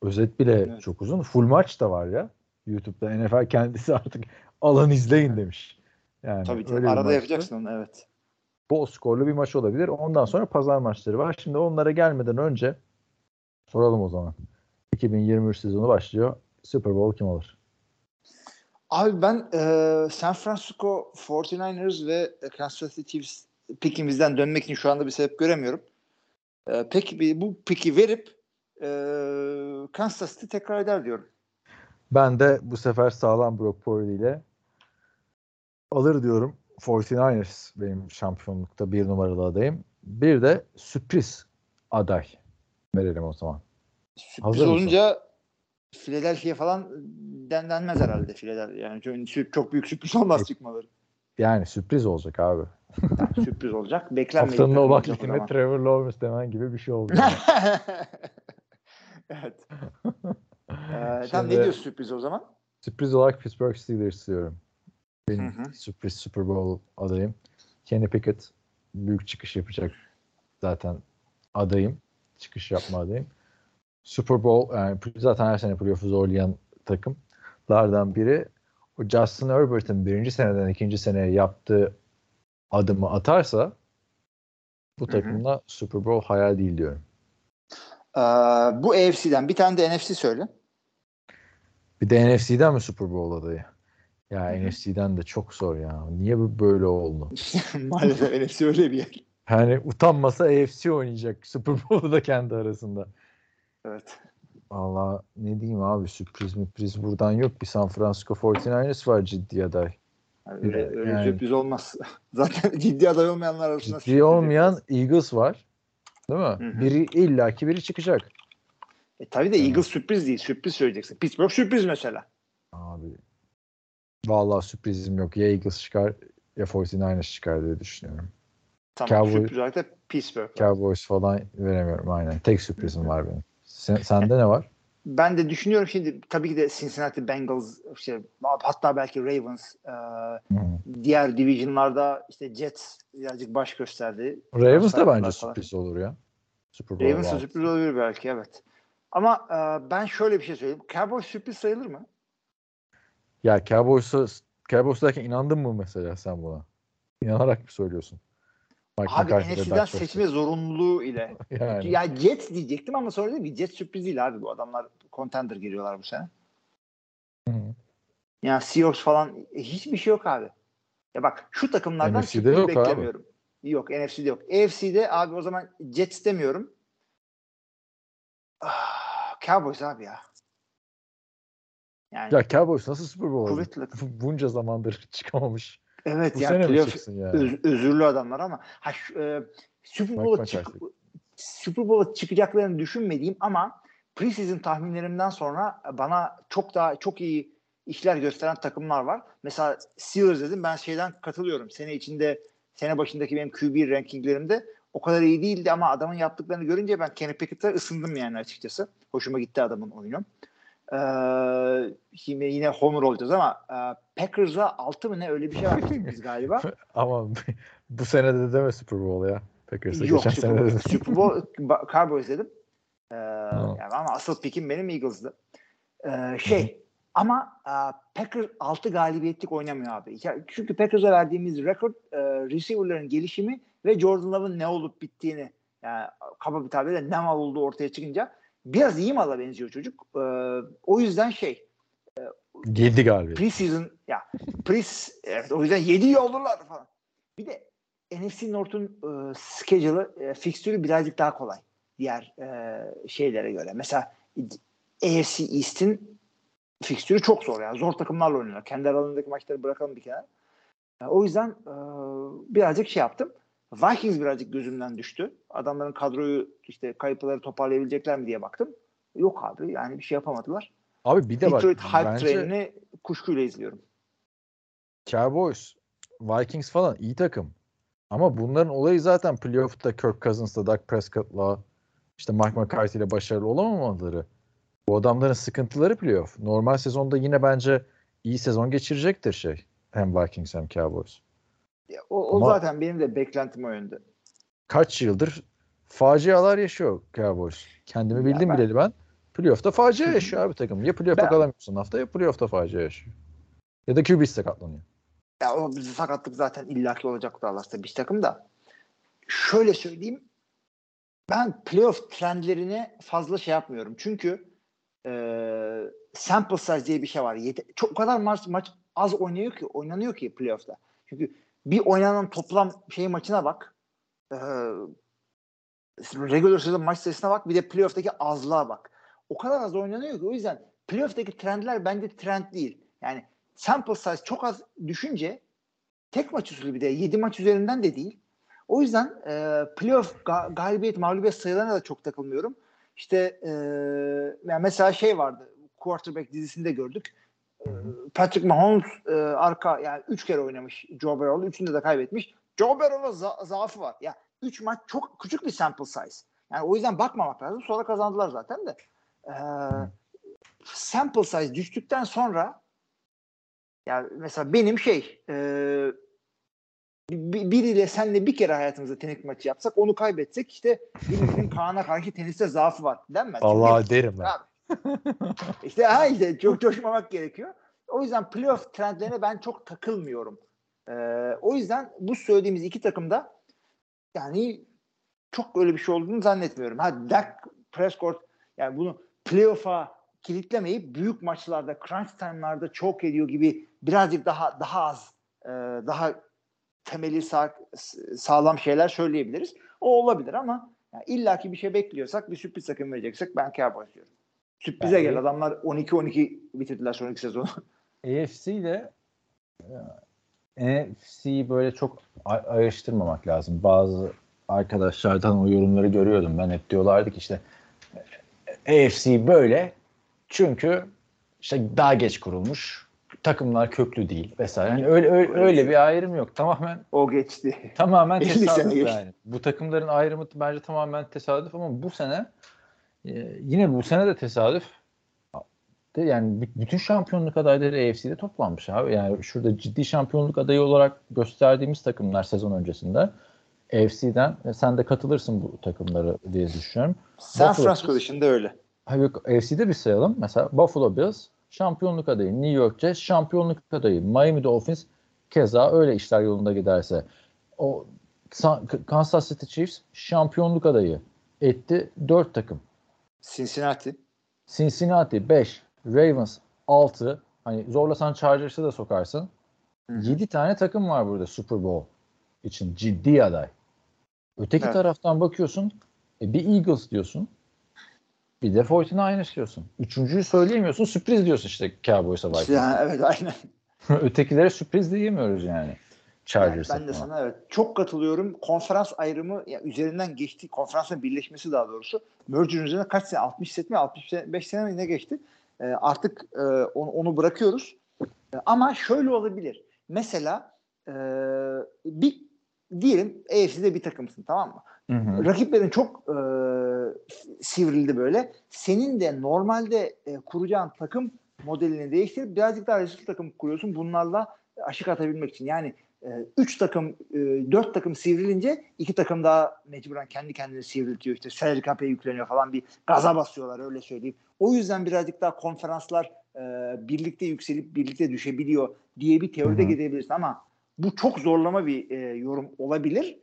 Özet bile Evet. çok uzun. Full maç da var ya. YouTube'da NFL kendisi (laughs) artık alan izleyin demiş. Yani Tabii bir Arada yapacaksın onu evet. Bol skorlu bir maç olabilir. Ondan sonra pazar maçları var. Şimdi onlara gelmeden önce soralım o zaman. 2023 sezonu başlıyor. Super Bowl kim olur? Abi ben e, San Francisco 49ers ve Kansas City Chiefs pikimizden dönmek için şu anda bir sebep göremiyorum. E, peki bu piki verip e, Kansas City tekrar eder diyorum. Ben de bu sefer sağlam Brock Purdy ile alır diyorum. 49ers benim şampiyonlukta bir numaralı adayım. Bir de sürpriz aday verelim o zaman. Sürpriz Hazır mısın? olunca Philadelphia falan den denmez herhalde Philadelphia. Yani çok, çok büyük sürpriz olmaz çıkmaları. Yani sürpriz olacak abi. Yani sürpriz olacak. (laughs) Beklenmedik. Haftanın o zaman. Trevor Lawrence demen gibi bir şey oldu. (laughs) evet. (laughs) Ee, tamam ne Şimdi- diyorsun sürpriz o zaman? Sürpriz olarak Pittsburgh Steelers diyorum. Benim Hı hı. sürpriz Super Bowl adayım. Kenny Pickett büyük çıkış yapacak zaten adayım. Çıkış yapma adayım. Super Bowl yani zaten her sene playoff'u zorlayan takımlardan biri. O Justin Herbert'ın birinci seneden ikinci seneye yaptığı adımı atarsa bu hı. takımla Super Bowl hayal değil diyorum. Ee, bu AFC'den bir tane de NFC söyle. Bir de NFC'den mi Super Bowl adayı? Ya Hı hı. NFC'den de çok zor ya. Niye bu böyle oldu? (laughs) Maalesef NFC öyle bir yer. Yani utanmasa AFC oynayacak Super Bowl'u da kendi arasında. Evet. Valla ne diyeyim abi sürpriz müpriz buradan yok. Bir San Francisco 49ers var ciddi aday. Yani öyle, Yani- öyle sürpriz olmaz. (laughs) Zaten ciddi aday olmayanlar arasında Ciddi olmayan Eagles var. Değil mi? Hı hı. Biri illaki biri çıkacak. E, tabii de Eagles sürpriz değil. Sürpriz söyleyeceksin. Pittsburgh sürpriz mesela. Vallahi sürprizim yok. Ya Eagles çıkar ya 49ers çıkar diye düşünüyorum. Tamam Cowboy- sürpriz olarak da Pittsburgh. Cowboys falan veremiyorum aynen. Tek sürprizim var benim. Sen, sende ne var? Ben de düşünüyorum şimdi tabii ki de Cincinnati Bengals işte hatta belki Ravens e, Hı. diğer divisionlarda işte Jets birazcık baş gösterdi. Ravens da bence falan. sürpriz olur ya. Super Bowl Ravens sürpriz olabilir belki evet. Ama e, ben şöyle bir şey söyleyeyim. Cowboys sürpriz sayılır mı? Ya Cowboys'a Cowboys derken inandın mı mesela sen buna? İnanarak mı söylüyorsun? Mike Abi NFC'den seçme zorunluluğu ile. (laughs) Yani. Ya Jets diyecektim ama sonra dedim ki Jets sürpriz değil abi bu adamlar contender giriyorlar bu sene. Hı. Yani Seahawks falan e, hiçbir şey yok abi. Ya bak şu takımlardan NFC'de yok abi. beklemiyorum. Yok NFC'de yok. AFC'de abi o zaman Jets demiyorum. Ah, Cowboys abi ya. Yani Ya Cowboys nasıl Super Bowl kuvvetli. Bunca zamandır (laughs) çıkamamış. Evet Bu ya sene mi playoff yani? öz- özürlü adamlar ama ha, e, Super Bowl'a çık. Super Bowl'a çıkacaklarını düşünmediğim ama preseason tahminlerimden sonra bana çok daha çok iyi işler gösteren takımlar var. Mesela Steelers dedim ben şeyden katılıyorum. Sene içinde sene başındaki benim QB rankinglerimde o kadar iyi değildi ama adamın yaptıklarını görünce ben Kenny Pickett'a ısındım yani açıkçası. Hoşuma gitti adamın oyunu. Ee, şimdi yine homer olacağız ama e, Packers'a 6 mı ne öyle bir şey vermiştik biz galiba. (laughs) Ama bu sene de deme Super Bowl ya. Packers'a Yok geçen Super sene dedim. Super Bowl Cowboys dedim. Tamam. yani ama asıl pikim benim Eagles'dı. Ee, şey ama e, Packers 6 galibiyetlik oynamıyor abi. Ya, çünkü Packers'a verdiğimiz rekord e, receiver'ların gelişimi ve Jordan Love'ın ne olup bittiğini yani kaba bir tabirle ne mal olduğu ortaya çıkınca biraz iyi mala benziyor çocuk. Ee, o yüzden şey 7 galibiyet. preseason ya pre evet o yüzden 7 iyi olurlar falan. Bir de NFC North'un e, schedule'ı e, fikstürü birazcık daha kolay diğer e, şeylere göre. Mesela AFC East'in fikstürü çok zor yani. Zor takımlarla oynuyorlar. Kendi aralarındaki maçları bırakalım bir kenara. E, o yüzden e, birazcık şey yaptım. Vikings birazcık gözümden düştü. Adamların kadroyu işte kayıpları toparlayabilecekler mi diye baktım. Yok abi yani bir şey yapamadılar. Abi bir de bak Detroit hype bence trenini kuşkuyla izliyorum. Cowboys, Vikings falan iyi takım. Ama bunların olayı zaten playoff'ta Kirk Cousins'la, Dak Prescott'la işte Mike McCarthy ile başarılı olamamaları. Bu adamların sıkıntıları playoff. Normal sezonda yine bence iyi sezon geçirecektir şey. Hem Vikings hem Cowboys. Ya, O, o zaten benim de beklentim o yönde. Kaç yıldır facialar yaşıyor Cowboys. Kendimi bildim ben- bileli ben. Playoff'ta facia yaşıyor abi takım. Ya playoff'a Ben- kalamıyorsun hafta ya playoff'ta facia yaşıyor. Ya da QB sakatlanıyor. Ya o sakatlık zaten illaki olacak Dallas'ta bir takım da. Şöyle söyleyeyim. Ben playoff trendlerine fazla şey yapmıyorum. Çünkü e, sample size diye bir şey var. Yete- çok o kadar maç, maç az oynanıyor ki oynanıyor ki playoff'ta. Çünkü bir oynanan toplam şey maçına bak. E, regular sezon maç sayısına bak. Bir de playoff'taki azlığa bak. O kadar az oynanıyor ki o yüzden playoff'taki trendler bence trend değil. Yani sample size çok az düşünce tek maç usulü bir de 7 maç üzerinden de değil. O yüzden e, playoff ga- galibiyet mağlubiyet sayılarına da çok takılmıyorum. İşte e, yani mesela şey vardı quarterback dizisinde gördük. Patrick Mahomes e, arka yani 3 kere oynamış Joe Burrow'la. Üçünde de kaybetmiş. Joe Burrow'la za- zaafı var. Ya 3 maç çok küçük bir sample size. Yani o yüzden bakmamak lazım. Sonra kazandılar zaten de. E, sample size düştükten sonra yani mesela benim şey e, bir- biriyle senle bir kere hayatımızda tenis maçı yapsak onu kaybetsek işte birimizin Kaan'a karşı teniste zaafı var denmez. Allah derim ben. Abi. İşte ha işte çok coşmamak gerekiyor. O yüzden playoff trendlerine ben çok takılmıyorum. Ee, o yüzden bu söylediğimiz iki takımda yani çok öyle bir şey olduğunu zannetmiyorum. Ha Dak Prescott yani bunu playoff'a kilitlemeyip büyük maçlarda, crunch time'larda çok ediyor gibi birazcık daha daha az e, daha temeli sağ, sağlam şeyler söyleyebiliriz. O olabilir ama yani illaki bir şey bekliyorsak bir sürpriz takım vereceksek ben Cowboys diyorum. Sürprize Yani- gel adamlar 12-12 bitirdiler sonraki sezonu. (laughs) AFC ile NFC'yi böyle çok ay- ayrıştırmamak lazım. Bazı arkadaşlardan o yorumları görüyordum. Ben hep diyorlardı ki işte AFC böyle çünkü işte daha geç kurulmuş. Takımlar köklü değil vesaire. Yani öyle, öyle, öyle bir ayrım yok. Tamamen o geçti. tamamen (laughs) 50 sene tesadüf geçti. yani. Bu takımların ayrımı bence tamamen tesadüf ama bu sene e, yine bu sene de tesadüf. Yani bütün şampiyonluk adayları AFC'de toplanmış abi. Yani şurada ciddi şampiyonluk adayı olarak gösterdiğimiz takımlar sezon öncesinde AFC'den e, sen de katılırsın bu takımları diye düşünüyorum. San Buffalo Francisco dışında öyle. Hayır AFC'de bir sayalım. Mesela Buffalo Bills şampiyonluk adayı, New York Jets şampiyonluk adayı, Miami Dolphins keza öyle işler yolunda giderse. O Kansas City Chiefs şampiyonluk adayı etti. Dört takım. Cincinnati. Cincinnati 5, Ravens 6. Hani zorlasan Chargers'ı da sokarsın. Hı hı. 7 tane takım var burada Super Bowl için ciddi aday. Öteki Evet. taraftan bakıyorsun e, bir Eagles diyorsun. Bir de 49ers diyorsun. Üçüncüyü söyleyemiyorsun. Sürpriz diyorsun işte Cowboys'a Vikings. yani, evet aynen. (laughs) Ötekilere sürpriz diyemiyoruz yani. Yani Chargers'a ben de falan. sana evet çok katılıyorum. Konferans ayrımı ya üzerinden geçti. Konferansın birleşmesi daha doğrusu. Merger'ın üzerine kaç sene? 60 sene mi? 65 sene mi ne geçti? Ee, artık e, onu, onu bırakıyoruz. E, ama şöyle olabilir. Mesela e, bir diyelim AFC'de bir takımsın tamam mı? Hı hı. Rakiplerin çok e, sivrildi böyle. Senin de normalde e, kuracağın takım modelini değiştirip birazcık daha riskli takım kuruyorsun. Bunlarla aşık atabilmek için. Yani 3 takım, 4 takım sivrilince iki takım daha mecburen kendi kendini sivriltiyor. İşte cap'e yükleniyor falan bir gaza basıyorlar öyle söyleyeyim. O yüzden birazcık daha konferanslar e, birlikte yükselip birlikte düşebiliyor diye bir teoride Hı hı. gidebilirsin ama bu çok zorlama bir e, yorum olabilir.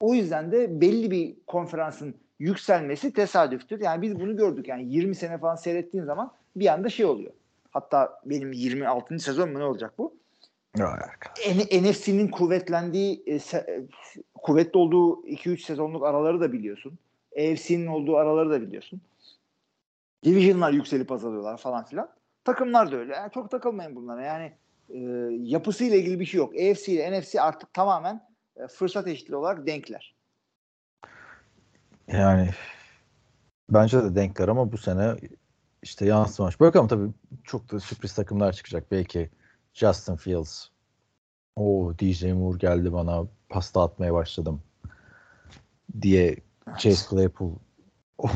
O yüzden de belli bir konferansın yükselmesi tesadüftür. Yani biz bunu gördük. Yani 20 sene falan seyrettiğin zaman bir anda şey oluyor. Hatta benim 26. sezon mu ne olacak bu? N- NFC'nin kuvvetlendiği, e, se- e, kuvvetli olduğu 2-3 sezonluk araları da biliyorsun. AFC'nin olduğu araları da biliyorsun. Division'lar yükselip azalıyorlar falan filan. Takımlar da öyle. Yani çok takılmayın bunlara. Yani e, yapısıyla ilgili bir şey yok. AFC ile NFC artık tamamen e, fırsat eşitliği olarak denkler. Yani bence de denkler ama bu sene işte yansımamış. Bakalım tabii çok da sürpriz takımlar çıkacak. Belki Justin Fields. O DJ Moore geldi bana pasta atmaya başladım diye Chase Claypool (laughs)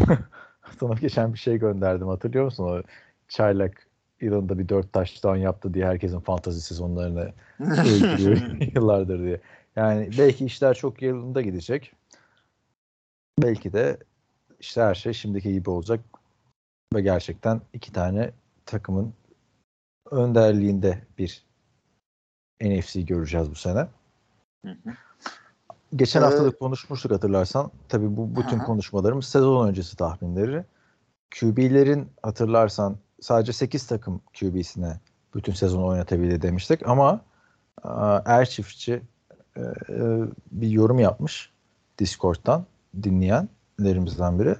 sana geçen bir şey gönderdim hatırlıyor musun? O çaylak yılında bir dört touchdown yaptı diye herkesin fantazi sezonlarını öldürüyor (laughs) (laughs) yıllardır diye. Yani belki işler çok yılında gidecek. Belki de işte her şey şimdiki gibi olacak ve gerçekten iki tane takımın önderliğinde bir NFC göreceğiz bu sene. Geçen Ee, hafta da konuşmuştuk hatırlarsan. Tabii bu bütün Hı konuşmalarımız sezon öncesi tahminleri. QB'lerin hatırlarsan sadece 8 takım QB'sine bütün sezonu oynatabildi demiştik ama e, Er Çiftçi e, e, bir yorum yapmış Discord'dan dinleyenlerimizden biri.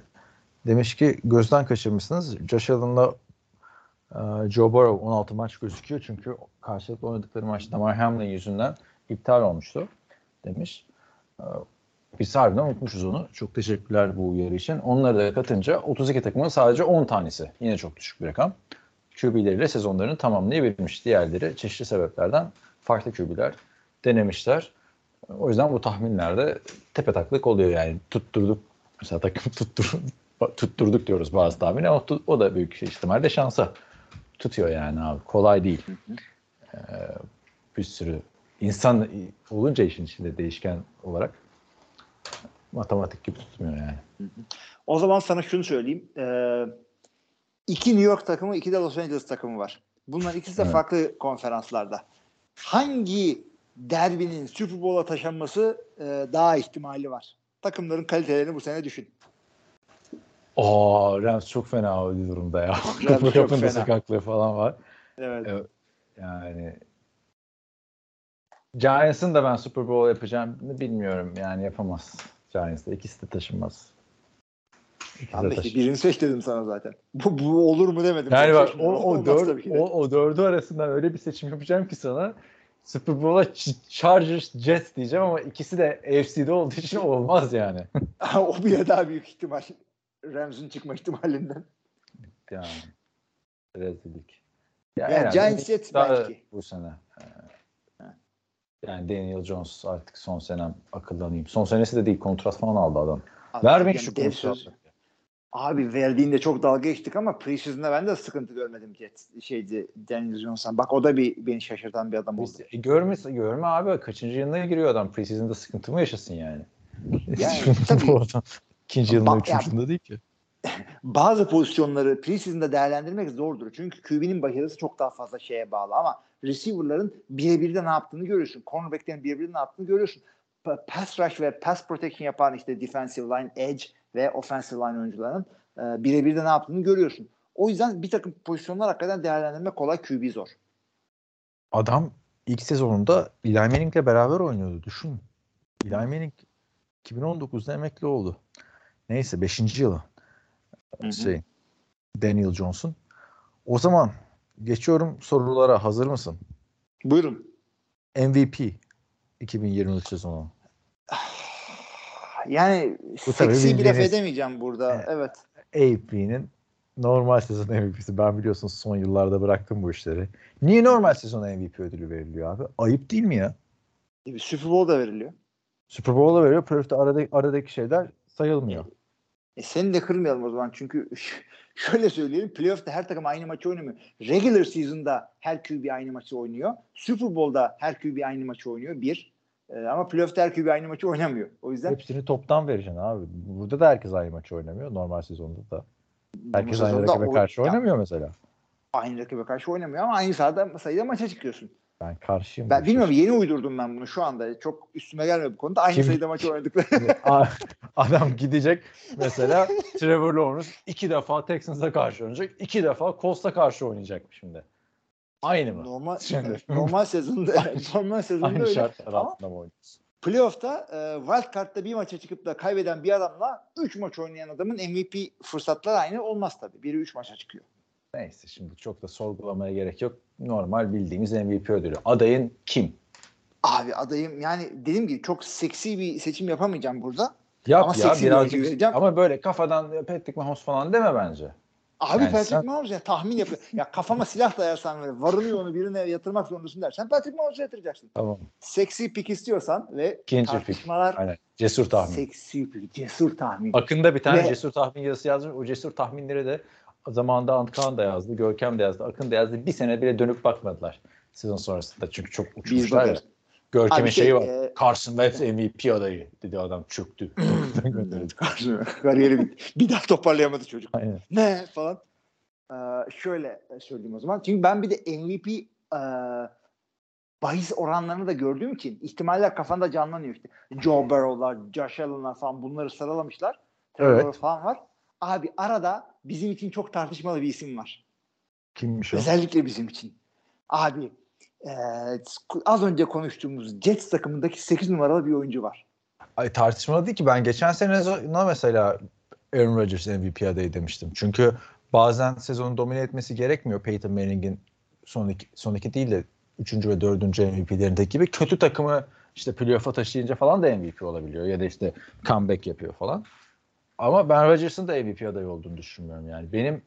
Demiş ki gözden kaçırmışsınız. Josh Allen'la Joe Burrow 16 maç gözüküyor çünkü karşılıklı oynadıkları maç Damar Hamlin yüzünden iptal olmuştu demiş. E, Biz harbiden unutmuşuz onu. Çok teşekkürler bu uyarı için. Onları da katınca 32 takımın sadece 10 tanesi. Yine çok düşük bir rakam. QB'leriyle sezonlarını tamamlayabilmiş. Diğerleri çeşitli sebeplerden farklı QB'ler denemişler. O yüzden bu tahminlerde tepe taklak oluyor yani. Tutturduk. Mesela takım tuttur, (laughs) tutturduk diyoruz bazı tahmini ama o da büyük ihtimalle şansa tutuyor yani abi. Kolay değil. Ee, bir sürü insan olunca işin içinde değişken olarak matematik gibi tutmuyor yani. O zaman sana şunu söyleyeyim. Ee, iki New York takımı, iki de Los Angeles takımı var. Bunların ikisi de Evet. farklı konferanslarda. Hangi derbinin Super Bowl'a taşınması e, daha ihtimali var? Takımların kalitelerini bu sene düşün. Aa Rams çok fena bir durumda ya. Rams (laughs) çok fena. sakatlığı falan var. Evet. Evet. Yani Giants'ın da ben Super Bowl yapacağım bilmiyorum. Yani yapamaz. Giants'da ikisi de taşınmaz. De da işte birini seç dedim sana zaten. Bu, bu olur mu demedim. Yani bak o, o, dört, o, o dördü arasından öyle bir seçim yapacağım ki sana Super Bowl'a Ch- Chargers, Jets diyeceğim ama ikisi de AFC'de olduğu için olmaz yani. (laughs) o bile daha büyük ihtimal. Rams'ın çıkma ihtimalinden. yani rezillik. Ya Yani herhalde Giants Jets daha belki. Bu sene. Ee, Yani Daniel Jones artık son senem akıllanayım. Son senesi de değil kontrat falan aldı adam. Abi, yani şu kontratı. Abi verdiğinde çok dalga geçtik ama preseason'da ben de sıkıntı görmedim Jets. Şeydi Daniel Jones'tan. Bak o da bir beni şaşırtan bir adam oldu. E, görme, görme abi kaçıncı yılına giriyor adam preseason'da sıkıntı mı yaşasın yani? Yani (laughs) tabii. bu adam ikinci yılında ya- üçüncü yılında değil ki. (laughs) Bazı pozisyonları preseason'da değerlendirmek zordur. Çünkü QB'nin başarısı çok daha fazla şeye bağlı ama receiver'ların birebir de ne yaptığını görüyorsun. Cornerback'lerin birebir de ne yaptığını görüyorsun. Pa- Pass rush ve pass protection yapan işte defensive line, edge ve offensive line oyuncuların e, birebir de ne yaptığını görüyorsun. O yüzden bir takım pozisyonlar hakikaten değerlendirmek kolay QB zor. Adam ilk sezonunda Eli Manning'le beraber oynuyordu. Düşün. Eli Manning 2019'da emekli oldu. Neyse 5. yılı. Şey, Daniel Johnson. O zaman geçiyorum sorulara. Hazır mısın? Buyurun. MVP 2023 sezonu. (sighs) Yani Bu seksi bir laf edemeyeceğim burada. Evet. Evet. AP'nin normal sezon MVP'si. Ben biliyorsunuz son yıllarda bıraktım bu işleri. Niye normal sezon MVP ödülü veriliyor abi? Ayıp değil mi ya? E, Super Bowl da veriliyor. Super Bowl'a veriyor. Playoff'ta aradaki, aradaki şeyler sayılmıyor. E seni de kırmayalım o zaman çünkü (laughs) şöyle söyleyelim playoff'ta her takım aynı maçı oynamıyor. Regular season'da her QB aynı maçı oynuyor. Super Bowl'da her QB aynı maçı oynuyor. Bir. E, ama playoff'ta her QB aynı maçı oynamıyor. O yüzden Hepsini toptan vereceksin abi. Burada da herkes aynı maçı oynamıyor. Normal sezonda da. Herkes aynı rakibe o- karşı ya, oynamıyor mesela. Aynı rakibe karşı oynamıyor ama aynı sahada sayıda maça çıkıyorsun. Ben karşıyım. Ben bilmiyorum yeni uydurdum ben bunu şu anda. Çok üstüme gelmiyor bu konuda. Aynı Kim- sayıda maçı oynadıkları. (laughs) Adam gidecek mesela Trevor Lawrence iki defa Texans'a karşı oynayacak. iki defa Colts'a karşı oynayacak şimdi. Aynı mı? normal (laughs) Şimdi- (laughs) normal sezonda normal sezonda Aynı öyle. şartlar altında mı oynuyorsun? Playoff'ta e, wild card'da bir maça çıkıp da kaybeden bir adamla 3 maç oynayan adamın MVP fırsatları aynı olmaz tabii. Biri 3 maça çıkıyor. Neyse şimdi çok da sorgulamaya gerek yok. Normal bildiğimiz MVP ödülü. Adayın kim? Abi adayım yani dediğim gibi çok seksi bir seçim yapamayacağım burada. Yap Ama ya birazcık vereceğim. ama böyle kafadan Patrick Mahomes falan deme bence. Abi Yani Patrick sen- Mahomes ya tahmin yapıyor. (laughs) ya kafama silah dayarsan böyle varılıyor onu birine yatırmak zorundasın dersen Patrick Mahomes'a yatıracaksın. Tamam. Seksi pik istiyorsan ve İkinci pik. tartışmalar Aynen. Cesur tahmin. seksi pik, cesur tahmin. Akın'da bir tane Ve- cesur tahmin yazısı yazmış. O cesur tahminleri de zamanında Antkan da yazdı, Görkem de yazdı, Akın da yazdı. Bir sene bile dönüp bakmadılar sezon sonrasında. Çünkü çok uçmuşlar ya. Görkem'in şey, şeyi var. e- Carson Wentz MVP adayı dedi adam çöktü. (clears throat) Gönderildi. Kariyeri bitti. Bir daha toparlayamadı çocuk. Aynen. ne falan. Ee, şöyle söyleyeyim o zaman. Çünkü ben bir de MVP e, bahis oranlarını da gördüğüm için ihtimaller kafanda canlanıyor işte. Joe Burrow'lar, Josh Allen'lar falan bunları sıralamışlar. Trevor Evet. Falan var. Abi arada bizim için çok tartışmalı bir isim var. Kimmiş o? Özellikle bizim için. Abi e, az önce konuştuğumuz Jets takımındaki 8 numaralı bir oyuncu var. Ay, tartışmalı değil ki. Ben geçen sene mesela Aaron Rodgers MVP adayı demiştim. Çünkü bazen sezonu domine etmesi gerekmiyor Peyton Manning'in son iki, son iki değil de üçüncü ve dördüncü MVP'lerindeki gibi kötü takımı işte playoff'a taşıyınca falan da MVP olabiliyor ya da işte comeback yapıyor falan. Ama ben Rodgers'ın da MVP adayı olduğunu düşünmüyorum yani. Benim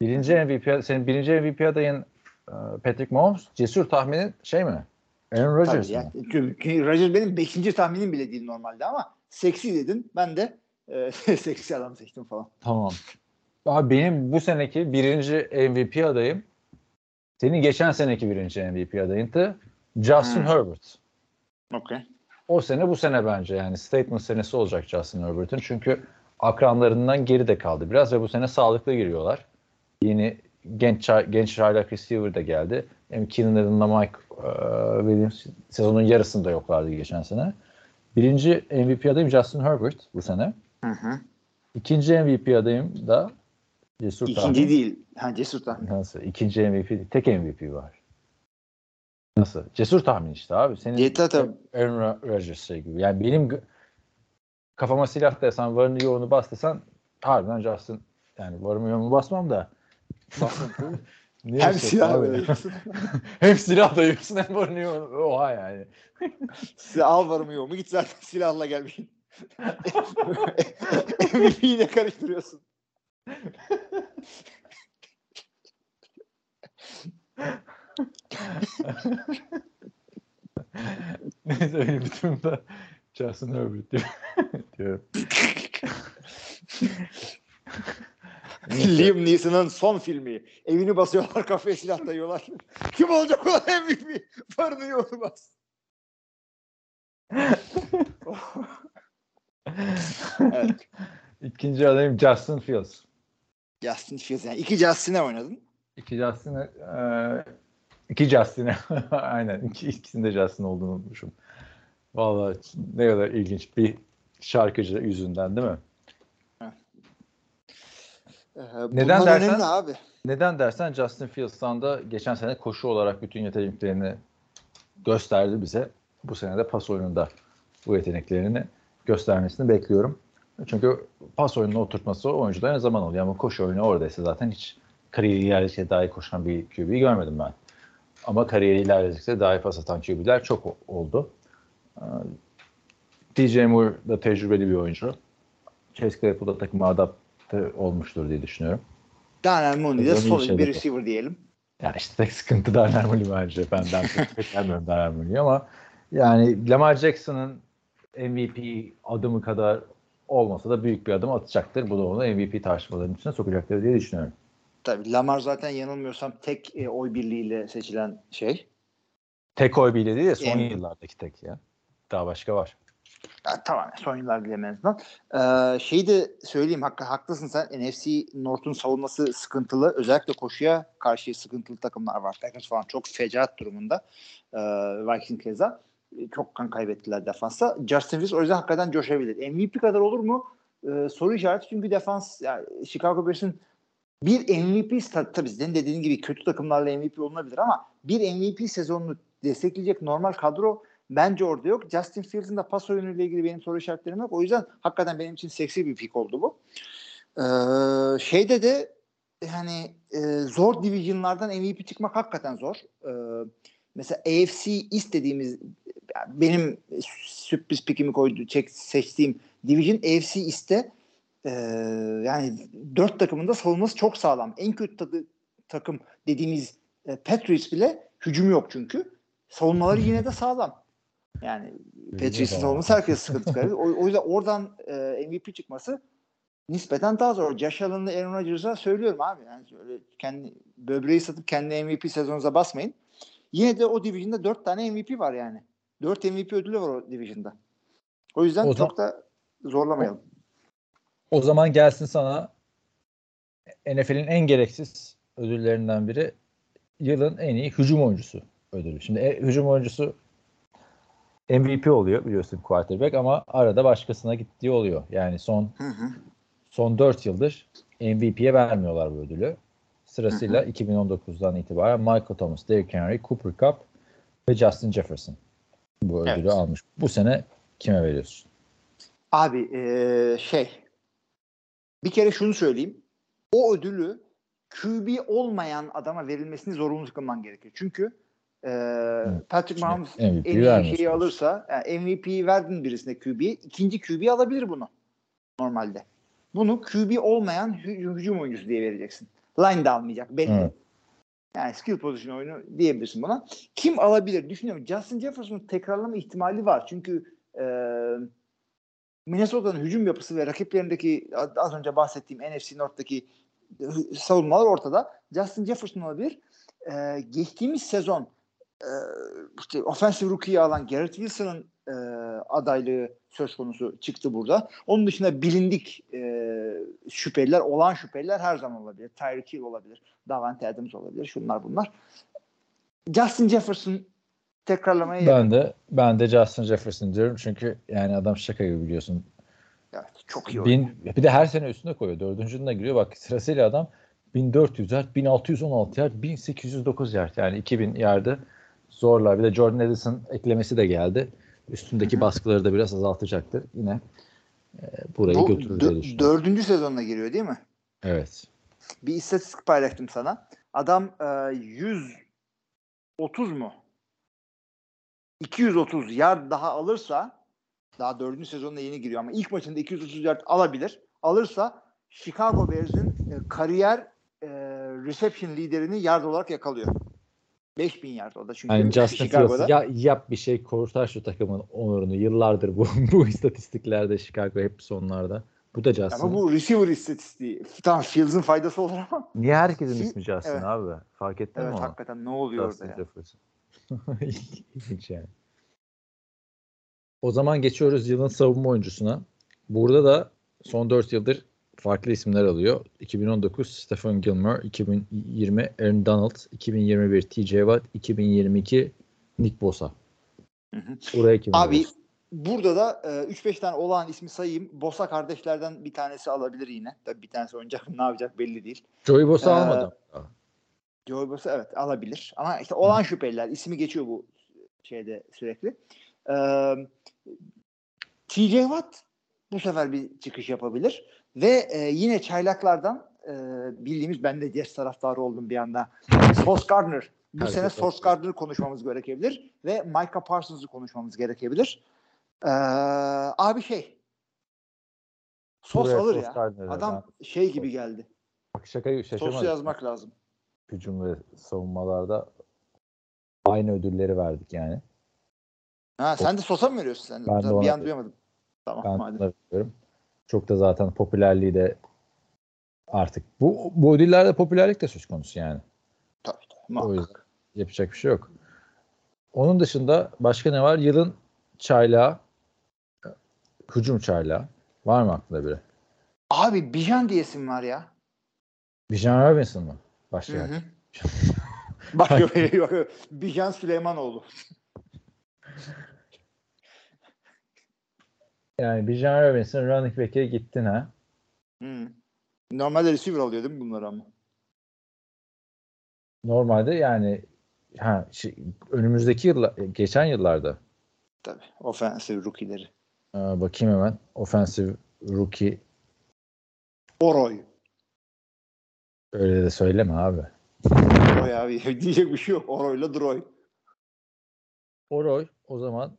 birinci MVP, senin birinci MVP adayın e, Patrick Mahomes, cesur tahminin şey mi? Aaron Rodgers Tabii mı? ya. Çünkü Rodgers benim 5. tahminim bile değil normalde ama seksi dedin. Ben de e, (laughs) seksi adam seçtim falan. Tamam. Abi benim bu seneki birinci MVP adayım senin geçen seneki birinci MVP adayındı. Justin Hmm. Herbert. Okey. O sene bu sene bence yani statement senesi olacak Justin Herbert'ın. Çünkü akranlarından geri de kaldı biraz ve bu sene sağlıklı giriyorlar. Yeni genç genç çaylak receiver de geldi. Hem Keenan Allen'la Mike e, Williams sezonun yarısında yoklardı geçen sene. Birinci MVP adayım Justin Herbert bu sene. Hı hı. İkinci MVP adayım da Cesur İkinci tahmin. değil. Ha Cesur tahmin. Nasıl? İkinci MVP değil. Tek MVP var. Nasıl? Cesur tahmin işte abi. Senin Yeter tabii. Aaron Ra- Rodgers şey gibi. Yani benim kafama silah desen, varını yoğunu bas desen harbiden Justin yani varımı yoğumu basmam da (laughs) Niye Hem şey- silah abi? veriyorsun. (laughs) hem silah dayıyorsun hem varını yoğunu. Oha yani. Al varımı yok mu git zaten silahla gelmeyin. MVP'yi de karıştırıyorsun. Neyse öyle bir durumda Justin Herbert diyor. (laughs) (laughs) Liam Neeson'ın son filmi. Evini basıyorlar kafaya silah dayıyorlar. (laughs) Kim olacak o MVP? Varını yoğunu bas. evet. İkinci adayım Justin Fields. Justin Fields. Yani iki Justin'e oynadın. İki Justin'e e, iki Justin'e aynen iki, ikisinde Justin olduğunu unutmuşum. Vallahi ne kadar ilginç bir şarkıcı yüzünden değil mi? Ee, Neden dersen- abi. Neden dersen Justin Fields'tan da geçen sene koşu olarak bütün yeteneklerini gösterdi bize. Bu sene de pas oyununda bu yeteneklerini göstermesini bekliyorum. Çünkü pas oyununa oturtması oyuncuda ne zaman oluyor ama koşu oyunu oradaysa zaten hiç kariyeri ilerledikçe daha iyi koşan bir QB'yi görmedim ben. Ama kariyeri ilerledikçe daha iyi pas atan QB'ler çok oldu. Ee, DJ Moore da tecrübeli bir oyuncu. Chase Claypool da takıma adapte olmuştur diye düşünüyorum. Daniel Mooney de solid bir receiver diyelim. Yani işte tek sıkıntı Darnell Mooney bence. Çok beklemiyorum Darnell Mooney'i ama yani Lamar Jackson'ın MVP adımı kadar olmasa da büyük bir adım atacaktır. Bu da onu MVP tartışmalarının içine sokacaktır diye düşünüyorum. Tabii Lamar zaten yanılmıyorsam tek e, oy birliğiyle seçilen şey. Tek oy bile değil de son Yani- yıllardaki tek ya. Daha başka var. Ya, tamam son yıllar bile en. Ee, şeyi de söyleyeyim hak, haklısın sen NFC North'un savunması sıkıntılı. Özellikle koşuya karşı sıkıntılı takımlar var. Packers falan çok fecaat durumunda. Ee, Vikings keza. E, Çok kan kaybettiler defansa. Justin Fields o yüzden hakikaten coşabilir. MVP kadar olur mu? Ee, soru işareti çünkü defans yani Chicago Bears'ın bir MVP tabii senin dediğin gibi kötü takımlarla MVP olunabilir ama bir MVP sezonunu destekleyecek normal kadro bence orada yok. Justin Fields'in de pas oyunuyla ilgili benim soru işaretlerim yok. O yüzden hakikaten benim için seksi bir pick oldu bu. Ee, şeyde de hani e, zor divisionlardan MVP çıkmak hakikaten zor. Ee, mesela AFC istediğimiz benim sürpriz pickimi koydu, çek, seçtiğim division AFC iste e, yani dört takımın da savunması çok sağlam. En kötü tadı, takım dediğimiz e, Patriots bile hücum yok çünkü. Savunmaları yine de sağlam. Yani Patriots'ın savunması herkes sıkıntı (laughs) çıkarıyor. O, o yüzden oradan e, MVP çıkması nispeten daha zor. Josh Allen'la Aaron Rodgers'a söylüyorum abi. Yani öyle kendi böbreği satıp kendi MVP sezonunuza basmayın. Yine de o division'da 4 tane MVP var yani. 4 MVP ödülü var o division'da. O yüzden O çok da zorlamayalım. O zaman gelsin sana NFL'in en gereksiz ödüllerinden biri yılın en iyi hücum oyuncusu ödülü. Şimdi e, hücum oyuncusu MVP oluyor biliyorsun quarterback ama arada başkasına gittiği oluyor. Yani son Hı hı. son 4 yıldır MVP'ye vermiyorlar bu ödülü. Sırasıyla 2019'dan itibaren Michael Thomas, Derrick Henry, Cooper Cup ve Justin Jefferson bu ödülü Evet. almış. Bu sene kime veriyorsun? Abi eee, şey bir kere şunu söyleyeyim. O ödülü QB olmayan adama verilmesini zorunlu kılman gerekiyor. Çünkü eee Patrick Mahomes MVP en iyi vermiyorsun. şeyi alırsa yani MVP'yi verdin birisine QB'ye ikinci QB alabilir bunu normalde. Bunu QB olmayan hü- hücum oyuncusu diye vereceksin. Line de almayacak belli. Evet. Yani skill position oyunu diyebilirsin buna. Kim alabilir? Düşünüyorum. Justin Jefferson'ın tekrarlama ihtimali var. Çünkü eee Minnesota'nın hücum yapısı ve rakiplerindeki az önce bahsettiğim NFC North'taki savunmalar ortada. Justin Jefferson olabilir. Ee, geçtiğimiz sezon e, işte offensive rookie'yi alan Garrett Wilson'ın e, adaylığı söz konusu çıktı burada. Onun dışında bilindik e, şüpheliler, olan şüpheliler her zaman olabilir. Tyreek Hill olabilir, Davante Adams olabilir. Şunlar bunlar. Justin Jefferson tekrarlamaya Ben de ben de Justin Jefferson diyorum çünkü yani adam şaka gibi biliyorsun. Evet, çok iyi oynuyor. Bin, bir de her sene üstüne koyuyor. Dördüncünde giriyor. Bak sırasıyla adam 1400 yard, 1616 yard, 1809 yard. Yani 2000 yardı zorlar. Bir de Jordan Edison eklemesi de geldi. Üstündeki baskıları da biraz azaltacaktır. Yine e, burayı Bu götürür diye düşünüyorum. dördüncü sezonuna giriyor değil mi? Evet. Bir istatistik paylaştım sana. Adam e, 130 mu? 230 yard daha alırsa daha dördüncü sezonuna yeni giriyor ama ilk maçında 230 yard alabilir. Alırsa Chicago Bears'in e, kariyer e, reception liderini yard olarak yakalıyor. 5000 yard o da çünkü Yani Justin Chicago'da. Fields ya, yap bir şey kurtar şu takımın onurunu. Yıllardır bu (laughs) bu istatistiklerde Chicago hep sonlarda. Bu da Justin. Ama bu receiver istatistiği. Tamam Fields'ın faydası olur ama. (laughs) Niye herkesin Fi- ismi Justin Evet. abi? Fark ettin Evet mi onu? hakikaten ne oluyor Justin orada ya? Jefferson. (laughs) İlginç yani. O zaman geçiyoruz yılın savunma oyuncusuna. Burada da son 4 yıldır farklı isimler alıyor. 2019 Stephen Gilmore, 2020 Aaron Donald, 2021 TJ Watt, 2022 Nick Bosa. Hı hı. Buraya kim Abi alıyorsun? burada da e, 3-5 tane olağan ismi sayayım. Bosa kardeşlerden bir tanesi alabilir yine. Tabii bir tanesi oynayacak ne yapacak belli değil. Joey Bosa Ee, almadım. Joey Bosa evet alabilir. Ama işte olan şüpheliler ismi geçiyor bu şeyde sürekli. Ee, TJ Watt bu sefer bir çıkış yapabilir. Ve e, yine çaylaklardan e, bildiğimiz ben de Jets taraftarı oldum bir anda. Sauce Gardner. Bu Herkes sene haklı. Sauce Gardner'ı konuşmamız gerekebilir. Ve Micah Parsons'ı konuşmamız gerekebilir. Ee, abi şey Sos Buraya alır Sauce ya. Gardner'ı Adam şey gibi geldi. Bak Sosu şaşırmadım. yazmak lazım. Hücum ve savunmalarda aynı ödülleri verdik yani. Ha, sen de Sosa mı veriyorsun sen? Ben de bir an duyamadım. Tamam Ben madem. Çok da zaten popülerliği de artık bu bu ödüllerde popülerlik de söz konusu yani. Tabii tabii. O yüzden yapacak bir şey yok. Onun dışında başka ne var? Yılın çaylağı hücum çaylağı. Var mı aklında biri? Abi Bijan diyesim var ya. Bijan Robinson mı? Hı Başka hı. Bak (laughs) bakıyor. Bijan Süleymanoğlu. (laughs) Yani Bijan Robinson running back'e gittin ha. Hı. Normalde receiver alıyor değil mi bunlar ama? Normalde yani ha şey, önümüzdeki yıllar geçen yıllarda Tabii. Offensive rookie'leri. Aa, bakayım hemen offensive rookie Oroy. öyle de söyleme abi. Oroy abi. (laughs) Diyecek bir şey yok. Oroy'la Droy. Oroy o zaman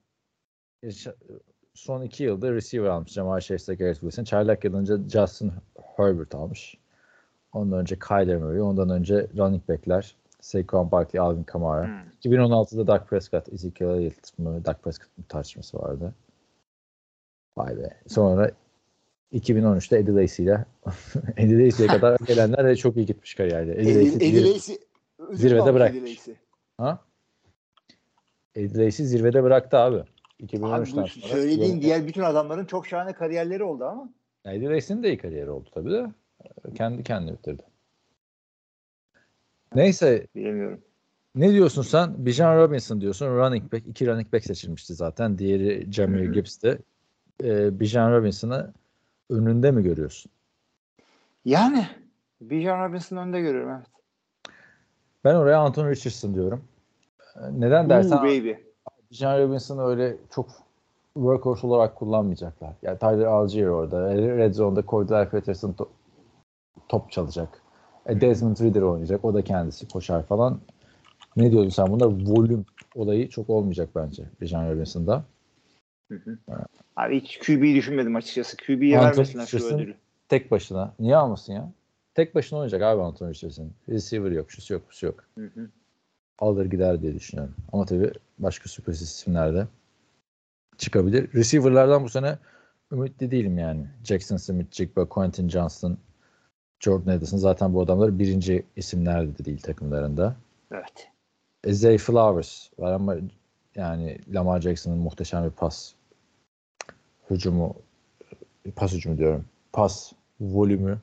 son iki yılda receiver almış. Jamal Chase Garrett Wilson. Çaylak yılınca Justin Herbert almış. Ondan önce Kyler Murray. Ondan önce running back'ler Saquon Barkley, Alvin Kamara. Hı. 2016'da Dak Prescott, Ezekiel Elliott mı, Dak Prescott mı tartışması vardı. Vay be. Sonra 2013'te Eddie Lacy ile (laughs) Eddie Lacy'ye kadar (laughs) gelenler de çok iyi gitmiş kariyerde. Eddie Lacy, Eddie Lacy. Zirvede bırakmış. Eddie Lacy. Ha? Eddie Lacy zirvede bıraktı abi. Abi 2013'ten bu sonra. söylediğin Yol- diğer bütün adamların çok şahane kariyerleri oldu ama. Eddie Lacy'nin de iyi kariyeri oldu tabii de. Kendi kendine bitirdi. Neyse Bilemiyorum. ne diyorsun sen? Bijan Robinson diyorsun. Running back. iki running back seçilmişti zaten. Diğeri hı. Gibbs'ti. Ee, Bijan Robinson'ı önünde mi görüyorsun? Yani Bijan Robinson'ı önde görüyorum evet. Ben oraya Anthony Richardson diyorum. Ee, Neden dersen Ooh, baby. Bijan Robinson'ı öyle çok workhorse olarak kullanmayacaklar. Yani Tyler Algier orada. Red Zone'da Cordell Patterson to- top çalacak. E, Desmond Ridder oynayacak. O da kendisi koşar falan. Ne diyordun sen bunda? Volüm olayı çok olmayacak bence Bijan Robinson'da. Hı hı. Abi hiç QB'yi düşünmedim açıkçası. QB'ye vermesinler şu ödülü. Tek başına. Niye almasın ya? Tek başına oynayacak abi Anthony Richardson. Receiver yok, şusu yok, busu yok. Hı hı. Alır gider diye düşünüyorum. Ama tabii başka sürpriz isimler de çıkabilir. Receiver'lardan bu sene ümitli değilim yani. Jackson Smith, Jigba, Quentin Johnston, Jordan Addison zaten bu adamlar birinci isimler de değil takımlarında. Evet. Zay Flowers var ama yani Lamar Jackson'ın muhteşem bir pas hücumu pas hücumu diyorum. Pas volümü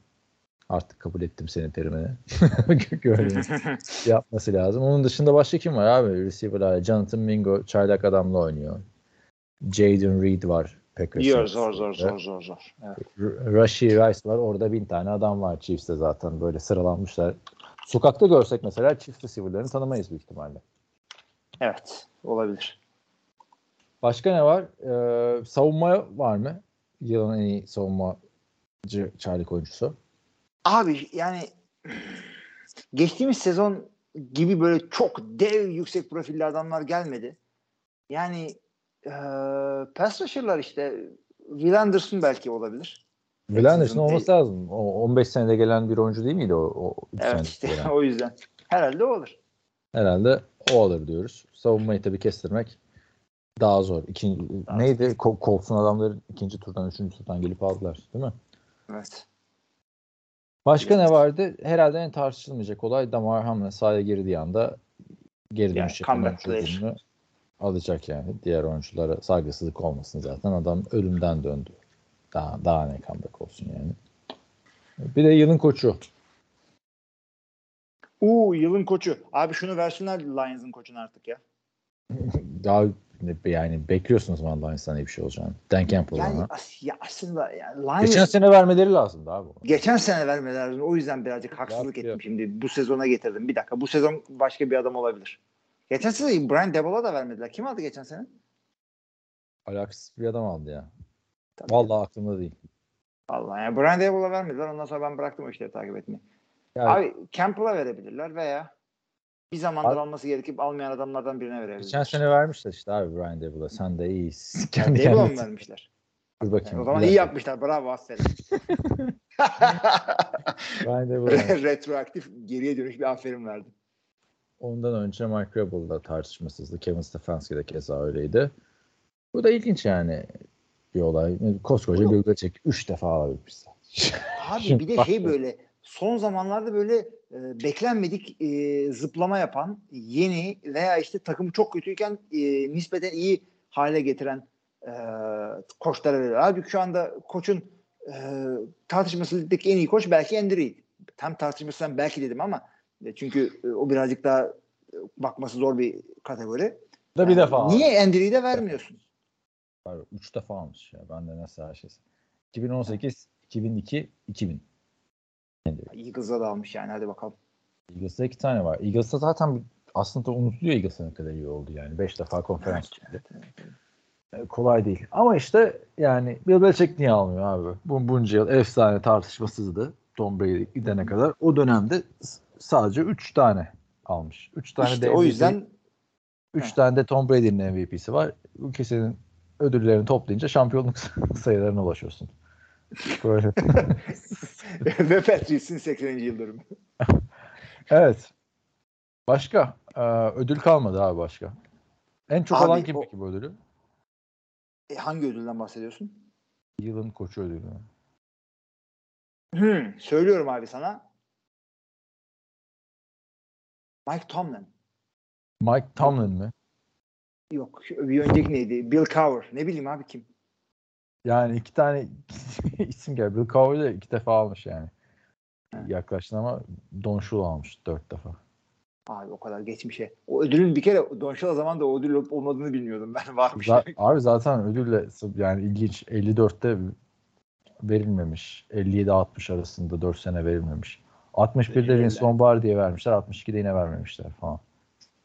artık kabul ettim senin terimini. (laughs) Yapması lazım. Onun dışında başka kim var abi? Receiver'lar. Jonathan Mingo çaylak adamla oynuyor. Jaden Reed var. Packers'ın. Diyor zor zor zor zor zor. Evet. R- Rashee Rice var. Orada bin tane adam var Chiefs'te zaten. Böyle sıralanmışlar. Sokakta görsek mesela Chiefs receiver'larını tanımayız büyük ihtimalle. evet. Olabilir. Başka ne var? Ee, savunma var mı? Yılın en iyi savunmacı çaylık oyuncusu. Abi yani geçtiğimiz sezon gibi böyle çok dev yüksek profilli adamlar gelmedi. Yani e, pass rusher'lar işte Will Anderson belki olabilir. Will Anderson olması lazım. O 15 senede gelen bir oyuncu değil miydi o? o Evet işte gelen? (laughs) o yüzden. Herhalde o olur. Herhalde o alır diyoruz. Savunmayı tabii kestirmek daha zor. İkinci, neydi? Ko- Colts'un adamları ikinci turdan, üçüncü turdan gelip aldılar. Değil mi? Evet. Başka ne vardı? Herhalde en tartışılmayacak olay Damar Hamlin sahaya girdiği anda geri Yani dönüş ödülünü alacak yani. Diğer oyunculara saygısızlık olmasın zaten. Adam ölümden döndü. Daha, daha ne comeback olsun yani. Bir de yılın koçu. Uuu yılın koçu. Abi şunu versinler Lions'ın koçunu artık ya. (laughs) Daha yani bekliyorsunuz zaman Lions'tan iyi bir şey olacağını. Dan Campbell Yani as- ya aslında yani Lions Geçen sene vermeleri lazımdı abi. geçen sene vermeler lazım. O yüzden birazcık haksızlık Yap, ettim yap. şimdi. Bu sezona getirdim. Bir dakika. Bu sezon başka bir adam olabilir. Geçen sene Brian Daboll'a da vermediler. Kim aldı geçen sene? Alakasız bir adam aldı ya. Tabii. Vallahi aklımda değil. Vallahi yani Brian Daboll'a vermediler. Ondan sonra ben bıraktım o işleri takip etmeyi. Yani Abi Campbell'a verebilirler veya bir zamandır Abi- alması gerekip almayan adamlardan birine verebilirler. geçen sene vermişler işte abi Brian Daboll'a. Sen de iyisin. Kendi Daboll'a mı vermişler? Dur bakayım. o zaman iyi dakika. yapmışlar. Bravo aferin. Brian Daboll'a. (laughs) Retroaktif geriye dönüş bir aferin verdim. Ondan önce Mike Rebel'da tartışmasızdı. Kevin Stefanski de keza öyleydi. Bu da ilginç yani bir olay. Koskoca bir Belichick 3 defa alabilmiş. Abi (laughs) bir de şey böyle son zamanlarda böyle e, beklenmedik e, zıplama yapan yeni veya işte takımı çok kötüyken e, nispeten iyi hale getiren e, koçlara veriyor. Halbuki şu anda koçun e, tartışmasızlıktaki en iyi koç belki Andy Reid. Tam tartışmasından belki dedim ama e, çünkü e, o birazcık daha e, bakması zor bir kategori. Da bir Yani defa Niye Andy Reid'e vermiyorsun? almış. 3 defa almış ya. Ben de nasıl her şey. 2018, 2002, 2000. Eagles'a da almış yani hadi bakalım. Eagles'ta iki tane var. Eagles'ta zaten aslında unutuluyor Eagles'ın ne kadar iyi oldu yani. 5 defa konferans çıktı. E, Kolay değil. Ama işte yani Bill Belichick niye almıyor abi? Bu bunca yıl efsane tartışmasızdı. Tom Brady gidene kadar. O dönemde sadece 3 tane almış. 3 tane İşte de o yüzden 3 Heh. tane de Tom Brady'nin MVP'si var. Bu kesenin ödüllerini toplayınca şampiyonluk (laughs) sayılarına ulaşıyorsun. Böyle. (laughs) (laughs) ve Patriots'ın 80. yıl dönümü. evet. Başka? Ee, ödül kalmadı abi başka. En çok Abi alan kim o- peki bu ödülü? E, hangi ödülden bahsediyorsun? Yılın koçu ödülü. Hmm, söylüyorum abi sana. Mike Tomlin. Mike Tomlin mi? Yok. Bir önceki neydi? Bill Cowher. Ne bileyim abi kim? Yani iki tane (laughs) isim geldi. Bill Cowher de iki defa almış yani. Yaklaştın ama Don Shula almış dört defa. Abi o kadar geçmişe. O ödülün bir kere Don Shula zaman da o ödül olup olmadığını bilmiyordum ben. (laughs) Varmış. Za- abi zaten ödülle yani ilginç 54'te verilmemiş. 57-60 arasında 4 sene verilmemiş. 61'de Vince. Lombardi'ye vermişler. 62'de yine vermemişler falan.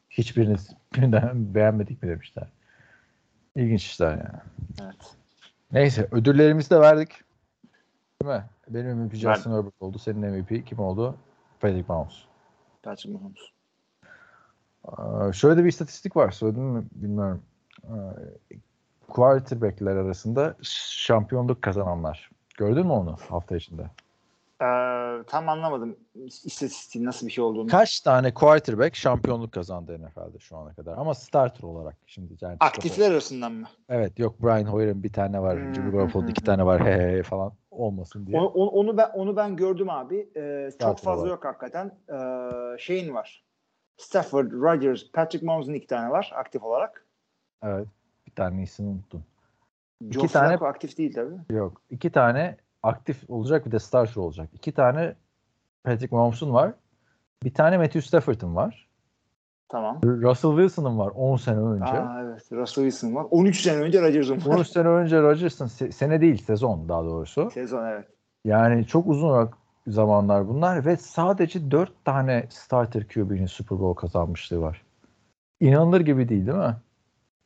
Hiçbirini (laughs) beğenmedik mi demişler. İlginç işler yani. Evet. Neyse ödüllerimizi de verdik. Değil mi? Benim MVP Justin. Herbert oldu. Senin MVP kim oldu? Patrick Mahomes. Patrick Mahomes. Ee, şöyle de bir istatistik var. Söyledim mi bilmiyorum. Ee, quarterback'ler arasında şampiyonluk kazananlar. Gördün mü onu hafta içinde? Ee, tam anlamadım istatistiğin nasıl bir şey olduğunu. Kaç tane quarterback şampiyonluk kazandı NFL'de şu ana kadar? Ama starter olarak şimdi. Yani Aktifler arasından mı? Evet yok Brian Hoyer'ın bir tane var. Hmm, Jimmy Garoppolo'nun hmm, iki tane var. (laughs) He he falan olmasın diye. Onu, onu, ben onu ben gördüm abi. Ee, çok fazla olarak. yok hakikaten. Ee, şeyin var. Stafford, Rodgers, Patrick Mahomes'un iki tane var aktif olarak. Evet. Bir tanesini unuttum. Joe tane- Flacco aktif değil tabii. Yok. iki tane aktif olacak bir de starter olacak. İki tane Patrick Mahomes'un var. Bir tane Matthew Stafford'ın var. Tamam. Russell Wilson'ın var 10 sene önce. Aa, evet. Russell Wilson var. 13 sene önce Rodgers'ın var. 13 sene önce Rodgers'ın se- sene değil sezon daha doğrusu. Sezon evet. Yani çok uzun olarak zamanlar bunlar ve sadece 4 tane starter QB'nin Super Bowl kazanmışlığı var. İnanılır gibi değil değil mi?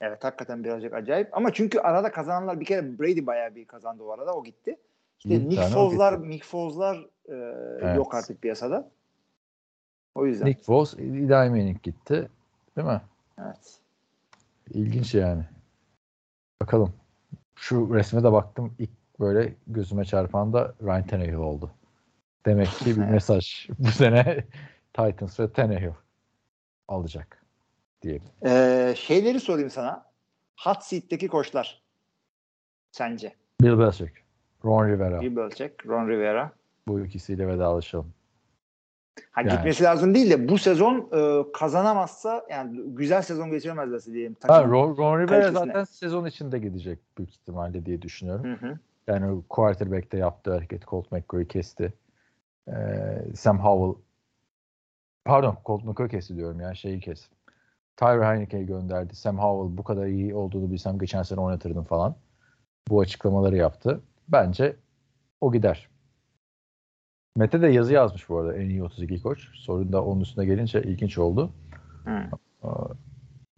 Evet hakikaten birazcık acayip. Ama çünkü arada kazananlar bir kere Brady bayağı bir kazandı o arada. O gitti. İşte Nick Foles'lar. Nick Foles'lar e, Evet. yok artık piyasada. O yüzden. Nick Foles, Eli Manning gitti. Değil mi? Evet. İlginç yani. Bakalım. Şu resme de baktım. İlk böyle gözüme çarpan da Ryan Tannehill oldu. Demek ki bir (laughs) mesaj. Bu sene (laughs) Titans ve Tannehill alacak diyelim. Ee, şeyleri sorayım sana. Hot seat'teki koçlar. Sence? Bill Belichick, Ron Rivera. Bill Belichick, Ron Rivera. Bu ikisiyle vedalaşalım. Ha, Yani. Gitmesi lazım değil de bu sezon e, kazanamazsa yani güzel sezon geçiremezlerse diyelim. Ha. Ron, Ron Rivera kalitesine. zaten sezon içinde gidecek büyük ihtimalle diye düşünüyorum. Hı hı. Yani quarterback'te yaptığı hareket Colt McCoy'u kesti. Ee, Sam Howell pardon Colt McCoy kesti diyorum yani şeyi kes. Tyler Heineke'yi gönderdi. Sam Howell bu kadar iyi olduğunu bilsem geçen sene oynatırdım falan. Bu açıklamaları yaptı. Bence o gider. Mete de yazı yazmış bu arada en iyi 32 koç. Sorun da onun üstüne gelince ilginç oldu. Hı.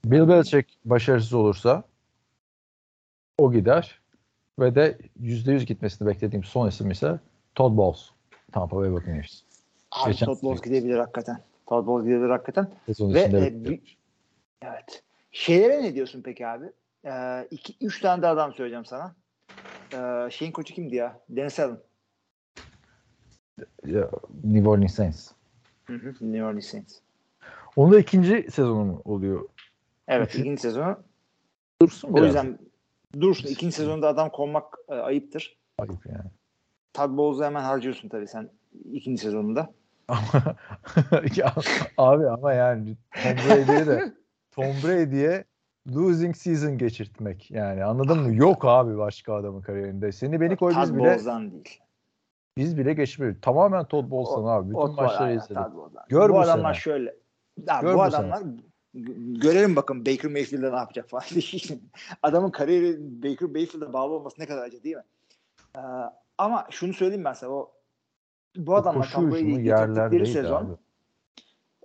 Bill Belichick başarısız olursa o gider ve de %100 gitmesini beklediğim son isim ise Todd Bowles. Tampa Bay Buccaneers. Abi Geçen Todd Bowles gidebilir hakikaten. Todd Bowles gidebilir hakikaten. Sezon Ve e, bir- evet. Şeylere ne diyorsun peki abi? Ee, iki, üç tane de adam söyleyeceğim sana. Ee, şeyin koçu kimdi ya? Dennis Allen. New Orleans Saints. Hı hı. New Orleans Saints. Onun da ikinci sezonu mu oluyor? Evet Üçü- ikinci sezonu. Dursun O biraz. yüzden dursun. ikinci sezonda adam konmak e, ayıptır. Ayıp yani. Todd Bowles'u hemen harcıyorsun tabii sen ikinci sezonunda. Ama (laughs) ya, abi ama yani Tom Brady'ye de Tom Brady'ye losing season geçirtmek yani anladın mı? Yok abi başka adamın kariyerinde. Seni beni koy biz bile Bowles'dan değil. biz bile geçmiyoruz. Tamamen Todd Bowles'tan abi. Bütün O- maçları izledik. Gör bu, bu adamlar sene. şöyle. Ya Gör bu bu adamlar gö- görelim bakın Baker Mayfield'e ne yapacak falan. (laughs) Adamın kariyeri Baker Mayfield'e bağlı olması ne kadar acı değil mi? Ee, ama şunu söyleyeyim ben sana o bu adamlar Koşu Tom Brady'yi getirdikleri sezon abi.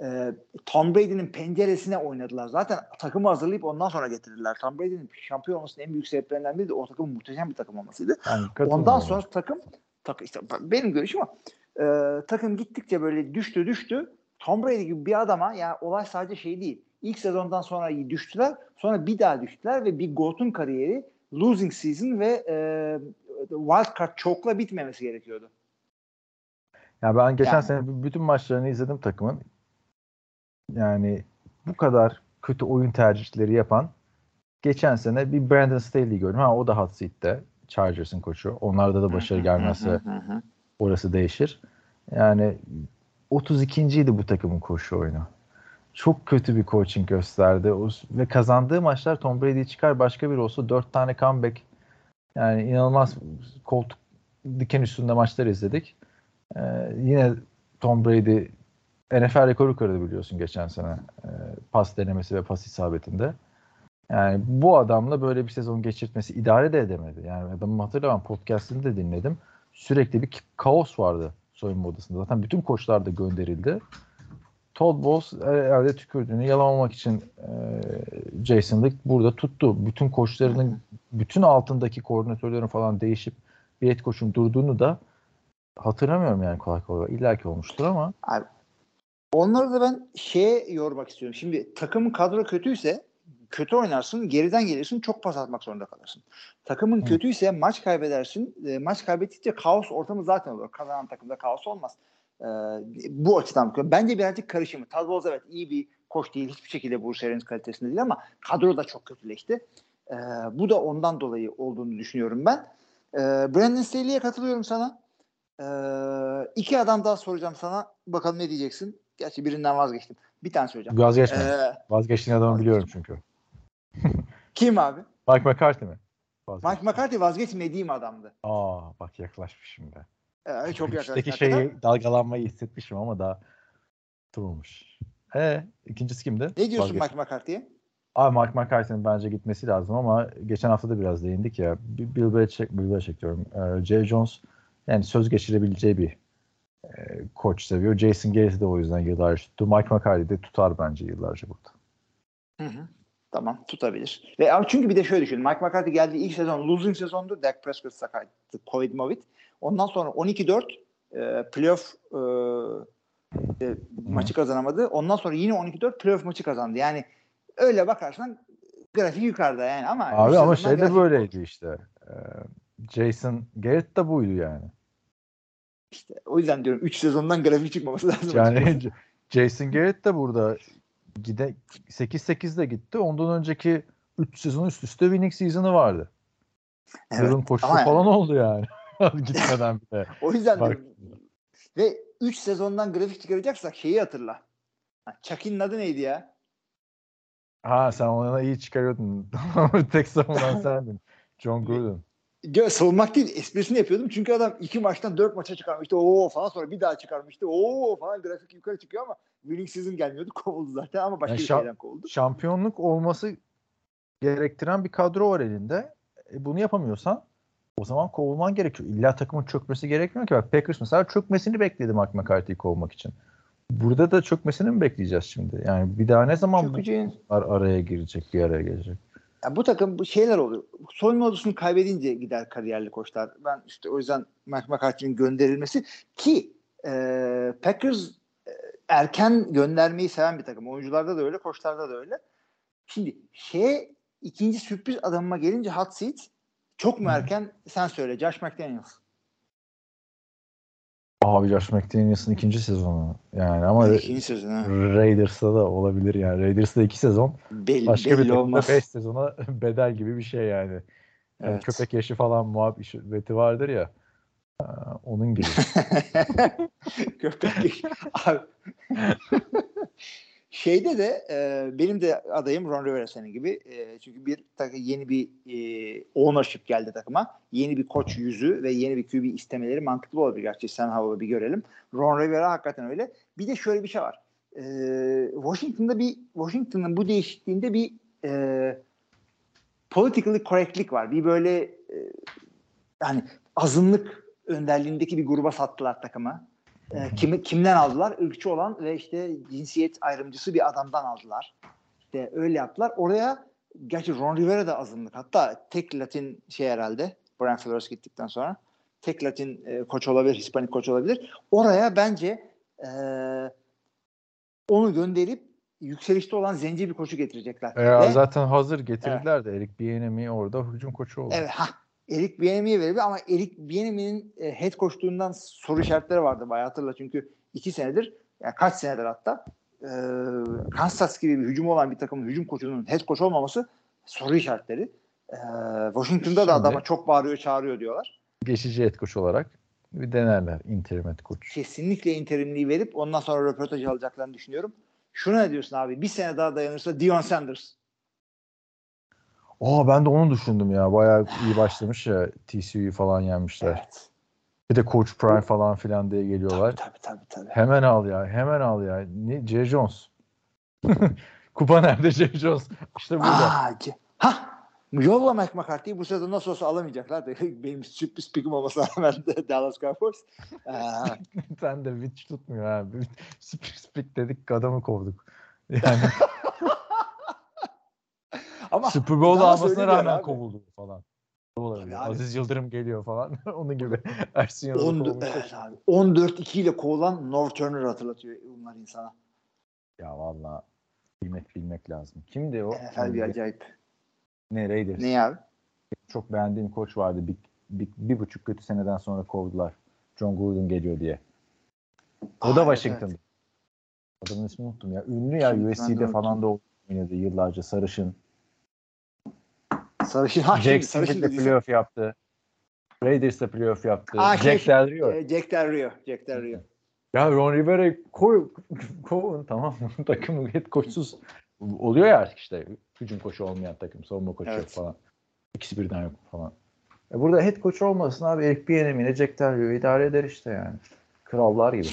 E, Tom Brady'nin penceresine oynadılar. Zaten takımı hazırlayıp ondan sonra getirdiler. Tom Brady'nin şampiyon olmasının en büyük sebeplerinden biri de o takımın muhteşem bir takım olmasıydı. Yani Ondan sonra takım tak, işte benim görüşüm o. Ee, takım gittikçe böyle düştü düştü. Tom Brady gibi bir adama ya olay sadece şey değil. İlk sezondan sonra düştüler. Sonra bir daha düştüler ve bir GOAT'un kariyeri losing season ve e, wild card choke'la bitmemesi gerekiyordu. Ya ben geçen Yani. sene bütün maçlarını izledim takımın. Yani bu kadar kötü oyun tercihleri yapan geçen sene bir Brandon Staley gördüm. Ha o da hot seat'te. Chargers'ın koçu. Onlarda da başarı gelmezse orası değişir. Yani 32. idi bu takımın koşu oyunu. Çok kötü bir coaching gösterdi. Ve kazandığı maçlar Tom Brady çıkar başka biri olsa 4 tane comeback. Yani inanılmaz koltuk diken üstünde maçlar izledik. Ee, yine Tom Brady NFL rekoru kırdı biliyorsun geçen sene. Ee, pas denemesi ve pas isabetinde. Yani bu adamla böyle bir sezon geçirtmesi idare de edemedi. Yani adamı hatırlamam podcastini de dinledim. Sürekli bir kaos vardı soyunma odasında. Zaten bütün koçlar da gönderildi. Todd Bowles herhalde tükürdüğünü yalamamak için e, Jason Lick burada tuttu. Bütün koçlarının bütün altındaki koordinatörlerin falan değişip bir et koçun durduğunu da hatırlamıyorum yani kolay kolay. İlla ki olmuştur ama Abi, onları da ben şeye yormak istiyorum. Şimdi takımın kadro kötüyse kötü oynarsın, geriden gelirsin, çok pas atmak zorunda kalırsın. Takımın Hı. kötüyse maç kaybedersin. E, maç kaybettikçe kaos ortamı zaten olur. Kazanan takımda kaos olmaz. E, bu açıdan bakıyorum. Bence birazcık karışımı. Bowles evet iyi bir koç değil. Hiçbir şekilde bu Arians kalitesinde değil ama kadro da çok kötüleşti. E, bu da ondan dolayı olduğunu düşünüyorum ben. E, Brandon Staley'e katılıyorum sana. E, iki adam daha soracağım sana. Bakalım ne diyeceksin. Gerçi birinden vazgeçtim. Bir tane söyleyeceğim. Vazgeçme. E, Vazgeçtiğin adamı biliyorum çünkü. (laughs) kim abi? Mike McCarthy mi? Vazgeç. Mike McCarthy vazgeçmediğim adamdı. Aa bak yaklaşmış şimdi. Ee, çok yaklaştı. İçteki şeyi dalgalanmayı hissetmişim ama daha durulmuş. E ikincisi kimdi? Ne diyorsun. Mike McCarthy'ye? Abi Mike McCarthy'nin bence gitmesi lazım ama geçen hafta da biraz değindik ya. Bill Belichick, Bill Belichick diyorum. Ee, Jerry Jones yani söz geçirebileceği bir e, koç seviyor. Jason Garrett'i de o yüzden yıllarca tuttu. Mike McCarthy de tutar bence yıllarca burada. Hı hı. Tamam tutabilir. Ve ama çünkü bir de şöyle düşün. Mike McCarthy geldiği ilk sezon losing sezondu. Dak Prescott sakatlı. Covid Movid. Ondan sonra 12-4 e, playoff e, e, maçı kazanamadı. Ondan sonra yine 12-4 playoff maçı kazandı. Yani öyle bakarsan grafik yukarıda yani ama Abi ama şey de böyleydi işte. Ee, Jason Garrett de buydu yani. İşte o yüzden diyorum 3 sezondan grafik çıkmaması lazım. Yani. (laughs) Jason Garrett de burada gide 8-8'de gitti. Ondan önceki 3 sezon üst üste winning season'ı vardı. Evet, Yılın koşusu yani- falan oldu yani. (laughs) Gitmeden bile. (laughs) O yüzden Bak. Ve 3 sezondan grafik çıkaracaksak şeyi hatırla. Ha, Chucky'nin adı neydi ya? Ha sen ona iyi çıkarıyordun. Tek savunan sendin. John Gruden. Savunmak değil esprisini yapıyordum. Çünkü adam iki maçtan dört maça çıkarmıştı. Oo falan sonra bir daha çıkarmıştı. Oo falan grafik yukarı çıkıyor ama winning season gelmiyordu. (laughs) Kovuldu zaten ama başka Yani bir şeyden kovuldu. Şampiyonluk olması gerektiren bir kadro var elinde. E, bunu yapamıyorsan o zaman kovulman gerekiyor. İlla takımın çökmesi gerekmiyor ki. Bak Packers mesela çökmesini bekledi Mike McCarthy'yi kovmak için. Burada da çökmesini mi bekleyeceğiz şimdi? Yani bir daha ne zaman Çökeceğin, bunlar araya girecek, bir araya gelecek? Ya bu takım bu şeyler oluyor. Soyunma odasını kaybedince gider kariyerli koçlar. Ben işte o yüzden Mike McCarthy'nin gönderilmesi ki e, Packers e, erken göndermeyi seven bir takım. Oyuncularda da öyle, koçlarda da öyle. Şimdi şey ikinci sürpriz adamıma gelince hot seat çok mu erken sen söyle Josh McDaniels. Abi Josh McDaniels'ın ikinci sezonu. Yani ama İkinci sözün ha. Raiders'ta da olabilir yani. Raiders'ta iki sezon. Belli, Başka bir belli takımda olmaz. 5 sezona (laughs) bedel gibi bir şey yani. Yani Evet. köpek yaşı falan muhabbeti vardır ya. Onun gibi. (laughs) Köpek. Abi. (laughs) Şeyde de e, benim de adayım Ron Rivera senin gibi. E, çünkü bir takı yeni bir e, ownership geldi takıma. Yeni bir koç yüzü ve yeni bir QB istemeleri mantıklı olabilir. Gerçi Sam Howell'ı bir görelim. Ron Rivera hakikaten öyle. Bir de şöyle bir şey var. E, Washington'da bir Washington'ın bu değişikliğinde bir e, politically correctlik var. Bir böyle e, yani azınlık önderliğindeki bir gruba sattılar takımı. E, kimi, kimden aldılar? Irkçı olan ve işte cinsiyet ayrımcısı bir adamdan aldılar. İşte öyle yaptılar. Oraya gerçi Ron Rivera da azınlık. Hatta tek Latin şey herhalde Brian Flores gittikten sonra tek Latin e, koç olabilir, Hispanik koç olabilir. Oraya bence e, onu gönderip yükselişte olan zenci bir koçu getirecekler. E, Ve- zaten hazır getirdiler de Eric Bieniemy orada hücum koçu oldu. Evet ha. Eric Bieniemy'ye verebilir ama Eric Bieniemy'nin e, head coachluğundan soru işaretleri vardı bayağı hatırla çünkü iki senedir yani kaç senedir hatta e, Kansas gibi bir hücum olan bir takımın hücum koçunun head coach olmaması soru işaretleri. E, Washington'da da Şimdi- adama çok bağırıyor çağırıyor diyorlar. Geçici et koç olarak bir denerler interim et koç. Kesinlikle interimliği verip ondan sonra röportaj alacaklarını düşünüyorum. Şuna ne diyorsun abi? Bir sene daha dayanırsa Dion Sanders. Aa ben de onu düşündüm ya. Bayağı iyi başlamış ya. TCU'yu falan yenmişler. Evet. Bir de Coach Prime falan filan diye geliyorlar. Tabii tabii tabii. Hemen al ya. Hemen al ya. Ne? J. Jones. (laughs) Kupa nerede J. Jones? İşte burada. Aa, ce- ha yolla Mike McCarthy'yi bu sezon nasıl olsa alamayacaklar. (laughs) Benim sürpriz pikim olmasına rağmen (laughs) Dallas Cowboys. Sen de hiç tutmuyor abi. Speak speak dedik adamı kovduk. Yani ama Super Bowl almasına rağmen abi. kovuldu falan. Olabilir. Abi. Aziz Yıldırım geliyor falan. (laughs) Onun gibi. (laughs) Ersin Yanal'ı 14, kovmuş. evet abi. 14-2 ile kovulan North Turner hatırlatıyor bunlar insana. Ya valla bilmek bilmek lazım. Kimdi o? NFL bir acayip. Ne Raiders. Ne abi? Çok beğendiğim koç vardı. Bir, bir, bir buçuk kötü seneden sonra kovdular. John Gruden geliyor diye. O Aa, da evet, Washington. Adamın ismini unuttum ya. Ünlü ya de USC'de falan da oynadı yıllarca sarışın. Sarışın (laughs) hakim. Sarışın Jacksonville'de dediysen- playoff yaptı. Raiders'ta playoff yaptı. Aa, şey, Jack Del Rio. Jack Del Rio. Jack Del Rio. Ya Ron Rivera'yı koy, kovun tamam mı? (laughs) Takımı head koçsuz oluyor ya artık işte. Hücum koçu olmayan takım. Savunma koçu yok Evet. falan. İkisi birden yok falan. E burada head coach olmasın abi. Eric Bieniemine Jack Del Rio idare eder işte yani. Krallar gibi.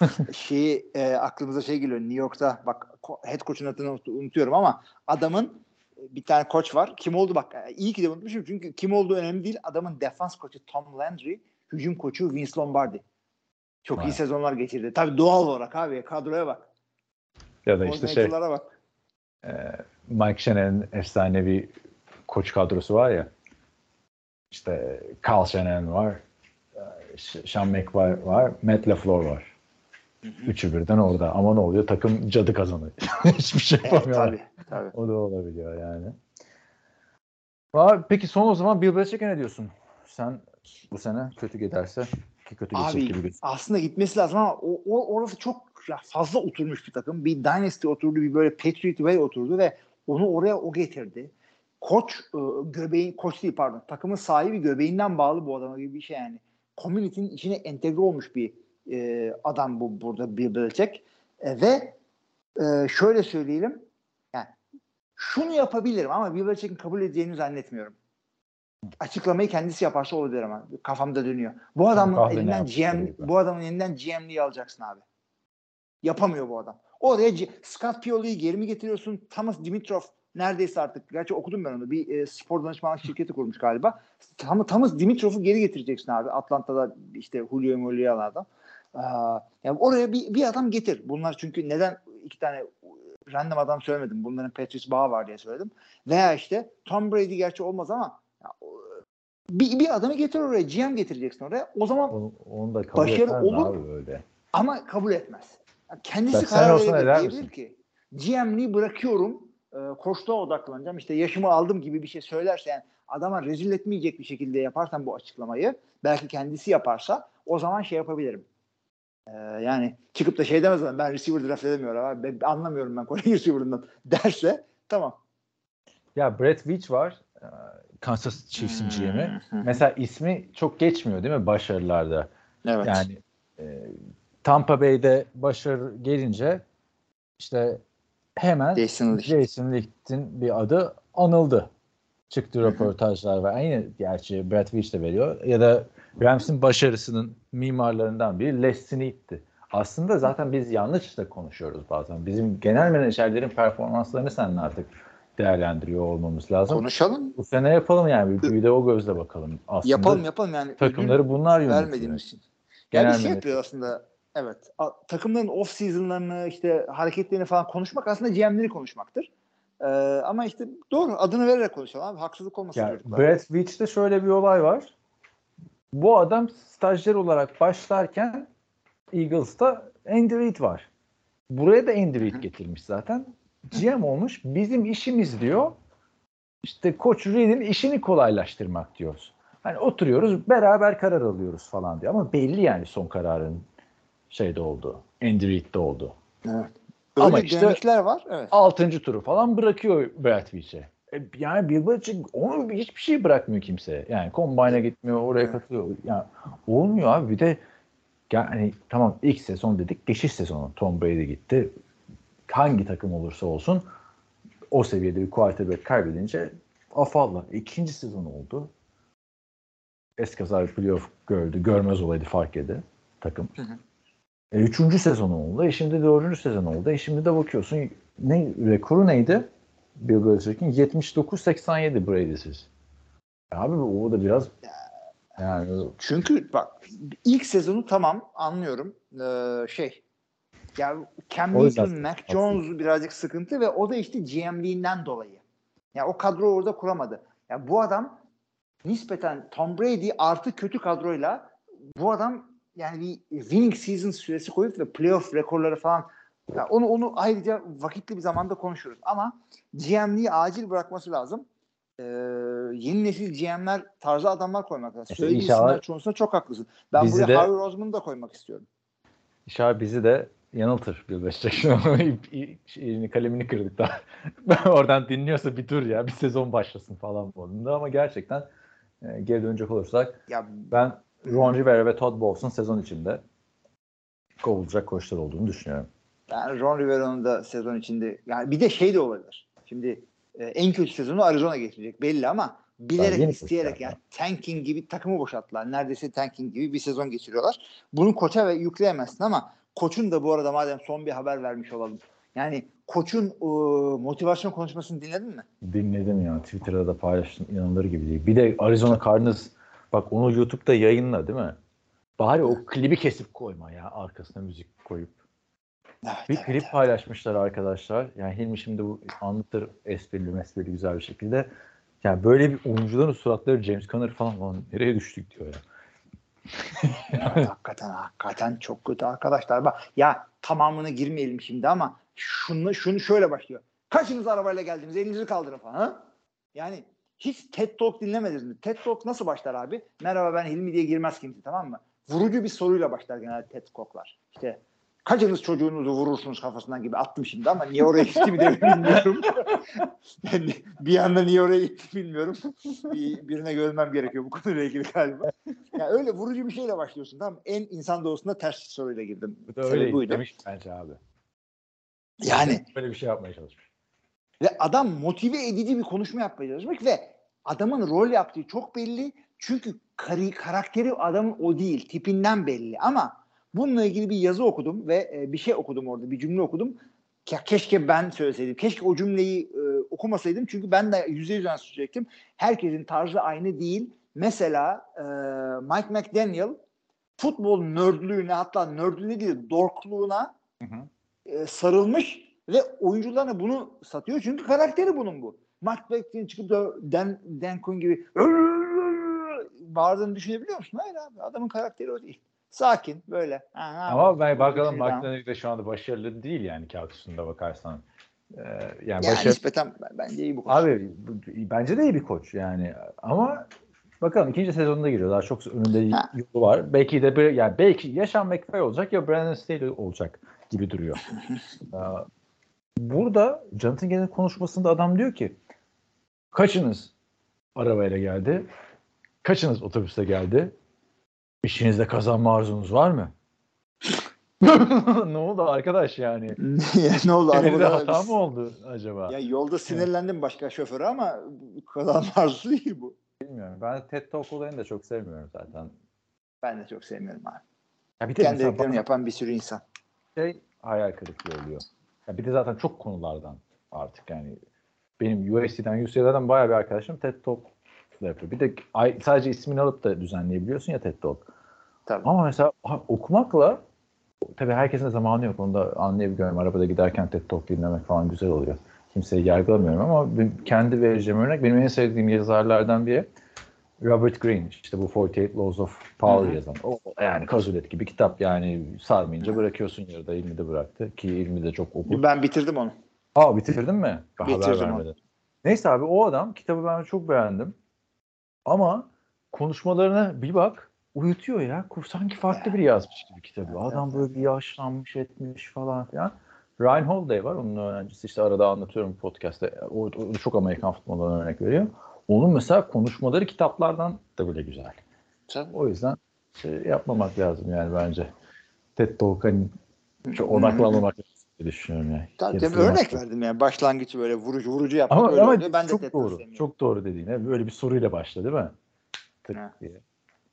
(laughs) Şeyi e, aklımıza şey geliyor. New York'ta bak head coach'un adını unut- unutuyorum ama adamın bir tane koç var. Kim oldu bak e, iyi ki de unutmuşum çünkü kim olduğu önemli değil. Adamın defans koçu Tom Landry, hücum koçu Vince Lombardi. Çok iyi Vay. sezonlar geçirdi. Tabii doğal olarak abi kadroya bak. Ya da işte şey bak. Mike Shanahan'ın efsanevi koç kadrosu var ya. İşte Carl Shanahan var. Ş- Sean McVay var. Matt LaFleur var. Üçü birden orada. Ama ne oluyor? Takım cadı kazanıyor. (laughs) Hiçbir şey Evet, yapamıyor. tabii, tabii. O da olabiliyor yani. Abi, peki son o zaman Bill Belichick'e ne diyorsun? Sen bu sene kötü giderse ki kötü gidecek Abi gibi gözüküyor. aslında gitmesi lazım ama o, o orası çok ya fazla oturmuş bir takım. Bir Dynasty oturdu, bir böyle Patriot Way oturdu ve onu oraya o getirdi. Koç e, göbeğin koç değil pardon. Takımın sahibi göbeğinden bağlı bu adama gibi bir şey yani. Community'nin içine entegre olmuş bir e, adam bu burada Bill Belichick. E, ve e, şöyle söyleyelim. Yani şunu yapabilirim ama Bill Belichick'in kabul edeceğini zannetmiyorum. Açıklamayı kendisi yaparsa olabilir ama kafamda dönüyor. Bu adamın Kahve ne elinden GM bu adamın elinden GM'liği alacaksın abi. Yapamıyor bu adam. Oraya G- Scott Pioli'yi geri mi getiriyorsun? Thomas Dimitrov neredeyse artık. Gerçi okudum ben onu. Bir e, spor danışmanlık şirketi kurmuş galiba. Tam, Thomas Dimitrov'u geri getireceksin abi. Atlanta'da işte Julio Mulia'lı adam. Yani oraya bir, bir adam getir. Bunlar çünkü neden iki tane random adam söylemedim. Bunların Patrice bağı var diye söyledim. Veya işte Tom Brady gerçi olmaz ama ya, bir, bir adamı getir oraya. GM getireceksin oraya. O zaman Onu, onu da kabul Başarı olur. öyle. ama kabul etmez. Yani kendisi sen karar verebilir. ki GM'liği bırakıyorum. E, koçluğa odaklanacağım. İşte yaşımı aldım gibi bir şey söylerse yani adama rezil etmeyecek bir şekilde yaparsan bu açıklamayı belki kendisi yaparsa o zaman şey yapabilirim. E, yani çıkıp da şey demez adam, ben receiver draft edemiyorum abi. Ben, anlamıyorum ben Kore (laughs) receiver'ından (laughs) derse tamam. Ya Brett Veach var. e, Kansas Chiefs'in Hmm. GM'i. Mesela ismi çok geçmiyor değil mi başarılarda? Evet. Yani e, Tampa Bay'de başarı gelince işte hemen Jason. Jason Licht'in bir adı anıldı. Çıktı röportajlar ve aynı gerçi Brett Veach de veriyor. Ya da Rams'in başarısının mimarlarından biri Les Snead'ti. Aslında zaten biz yanlış da konuşuyoruz bazen. Bizim genel menajerlerin performanslarını seninle artık değerlendiriyor olmamız lazım. Konuşalım. Bu sene yapalım yani. Bir, bir de o gözle bakalım. Aslında Yapalım yapalım yani. takımları bunlar yönetiyor. vermediğimiz için. Genel Yani bir şey yapıyor aslında. Evet. A- takımların off season'larını işte hareketlerini falan konuşmak aslında GM'leri konuşmaktır. Ee, ama işte doğru adını vererek konuşalım abi. Haksızlık olmasın Yani çocuklar. Brett Veach'te şöyle bir olay var. Bu adam stajyer olarak başlarken Eagles'ta Andy Reid var. Buraya da Andy Reid getirmiş zaten. GM olmuş. Bizim işimiz diyor. İşte Koç Reid'in işini kolaylaştırmak diyoruz. Hani oturuyoruz beraber karar alıyoruz falan diyor. Ama belli yani son kararın şeyde oldu. Andy Reid'de oldu. Evet. Ama Öyle işte- dinamikler var. Evet. Altıncı turu falan bırakıyor Brett Veach'e. E, yani Bill Belichick onu hiçbir şey bırakmıyor kimseye. Yani combine'a gitmiyor, oraya katılıyor. Yani olmuyor abi. Bir de yani tamam ilk sezon dedik, geçiş sezonu. Tom Brady gitti. Hangi takım olursa olsun o seviyede bir quarterback kaybedince afalla. İkinci sezon oldu. Eskaza bir playoff gördü. Görmez olaydı fark edi takım. Hı hı. E, üçüncü sezon oldu. E, şimdi dördüncü sezon oldu. E, şimdi de bakıyorsun ne rekoru neydi? Bill Belichick'in 79-87 Brady'siz. Abi o da biraz yani Çünkü bak ilk sezonu tamam anlıyorum. Ee, şey ya Cam Newton, Mac Jones birazcık sıkıntı ve o da işte GM'liğinden dolayı. Ya o kadro orada kuramadı. Ya bu adam nispeten Tom Brady artı kötü kadroyla bu adam yani bir winning season süresi koyup ve playoff rekorları falan Ya onu onu ayrıca vakitli bir zamanda konuşuruz. Ama GM'liği acil bırakması lazım. Ee, yeni nesil GM'ler tarzı adamlar koymak lazım. İşte Söylediğin inşallah isimler çok haklısın. Ben bizi buraya de- Harvey Roseman'ı da koymak istiyorum. İnşallah bizi de yanıltır Bill Belichick. Şimdi (laughs) ip- ip- şeyini, kalemini kırdık daha. (laughs) Oradan dinliyorsa bir dur ya bir sezon başlasın falan modunda ama gerçekten e, geri dönecek olursak Ya ben Ron Rivera ve Todd Bowles'un sezon içinde kovulacak koçlar olduğunu düşünüyorum. Yani Ron Rivera'nın da sezon içinde yani bir de şey de olabilir. Şimdi e, en kötü sezonu Arizona geçirecek belli ama bilerek isteyerek yani tanking gibi takımı boşalttılar. Neredeyse tanking gibi bir sezon geçiriyorlar. Bunu koça ve yükleyemezsin ama koçun da bu arada madem son bir haber vermiş olalım. Yani koçun e, motivasyon konuşmasını dinledin mi? Dinledim ya Twitter'da da paylaştım inanılır gibi değil. Bir de Arizona Cardinals bak onu YouTube'da yayınla değil mi? Bari o klibi kesip koyma ya arkasına müzik koyup. Evet, Bir evet, klip evet. paylaşmışlar arkadaşlar. Yani Hilmi şimdi bu anlatır esprili mesprili güzel bir şekilde. Yani böyle bir oyuncuların suratları James Conner falan "Lan nereye düştük diyor ya. Evet, hakikaten hakikaten çok kötü arkadaşlar. Bak ya tamamına girmeyelim şimdi ama şunu şunu şöyle başlıyor. Kaçınız arabayla geldiniz? Elinizi kaldırın falan. Ha? Yani hiç TED Talk dinlemediniz mi? TED Talk nasıl başlar abi? Merhaba ben Hilmi diye girmez kimse tamam mı? Vurucu bir soruyla başlar genelde TED Talk'lar. İşte kaçınız çocuğunuzu vurursunuz kafasından gibi attım şimdi ama niye oraya gitti de (laughs) bilmiyorum. Yani bir anda niye oraya gitti bilmiyorum. Bir, birine görmem gerekiyor bu konuyla ilgili galiba. Ya öyle vurucu bir şeyle başlıyorsun tamam? En insan doğusunda ters soruyla girdim. Bu da öyle buydu. demiş bence abi. Yani Böyle bir şey yapmaya çalışmış. ve adam motive edici bir konuşma yapmaya çalışmış ve adamın rol yaptığı çok belli. Çünkü kari, karakteri adamın o değil. Tipinden belli. Ama bununla ilgili bir yazı okudum ve e, bir şey okudum orada. Bir cümle okudum. Ya keşke ben söyleseydim. Keşke o cümleyi e, okumasaydım. Çünkü ben de yüzde yüz söyleyecektim. Herkesin tarzı aynı değil. Mesela e, Mike McDaniel futbol nördlüğüne hatta nördlüğüne değil dorkluğuna e, sarılmış ve oyuncularına bunu satıyor. Çünkü karakteri bunun bu. Mark Beckton çıkıp da Dan, Dan Quinn gibi bağırdığını düşünebiliyor musun? Hayır abi. Adamın karakteri o değil. Sakin böyle. Aha, Ama ben bakalım Şey. McDaniel de şu anda başarılı değil yani kağıt üstünde bakarsan. Ee, yani Yani nispeten bence iyi bu koç. Abi bu- bence de iyi bir koç yani ama bakalım ikinci sezonunda giriyor. Daha çok önünde Ha. yolu var. Belki de bir, yani belki ya Sean McVay olacak ya Brandon Staley olacak gibi duruyor. (laughs) Ee, Burada Jonathan Gannon'ın konuşmasında adam diyor ki kaçınız arabayla geldi? Kaçınız otobüste geldi? İşinizde kazanma arzunuz var mı? (laughs) ne oldu arkadaş yani? (laughs) ya ne oldu? Arabada hata mı oldu acaba? Ya yolda sinirlendim başka şoföre ama kadar arzusu değil bu. Bilmiyorum. Ben TED Talk olayını da çok sevmiyorum zaten. Ben de çok sevmiyorum abi. Ya bir de Kendi mesela yapan bir sürü insan. şey hayal kırıklığı oluyor. Ya bir de zaten çok konulardan artık yani benim USC'den UCLA'dan bayağı bir arkadaşım TED Talk da yapıyor. Bir de sadece ismini alıp da düzenleyebiliyorsun ya TED Talk. Tabii. Ama mesela okumakla tabii herkesin de zamanı yok. Onu da anlayabiliyorum. Arabada giderken TED Talk dinlemek falan güzel oluyor. Kimseyi yargılamıyorum ama kendi vereceğim örnek benim en sevdiğim yazarlardan biri Robert Greene. İşte bu 48 Laws of Power Hı hı. yazan. O yani Kazulet gibi kitap yani sarmayınca bırakıyorsun yarıda ilmi de bıraktı ki ilmi de çok okur. Ben bitirdim onu. Aa bitirdin mi? Haber Bitirdim vermeden. Neyse abi o adam kitabı ben çok beğendim. Ama konuşmalarına bir bak uyutuyor ya. Sanki farklı biri yazmış gibi kitabı. Adam böyle bir yaşlanmış etmiş falan filan. Ryan Holiday var. Onun öğrencisi işte arada anlatıyorum podcast'te. O, o çok Amerikan futbolundan örnek veriyor. Onun mesela konuşmaları kitaplardan da böyle güzel. Tabii. O yüzden şey yapmamak lazım yani bence. TED Talk hani çok odaklanmamak lazım düşünüyorum yani. Tabii, tabii örnek verdim yani. Başlangıcı böyle vurucu vurucu yapmak Ama, öyle ama oluyor. Ben de çok Talk doğru. sevmiyorum. Çok doğru dediğin. Böyle bir soruyla başla değil mi? Tık Ha. diye.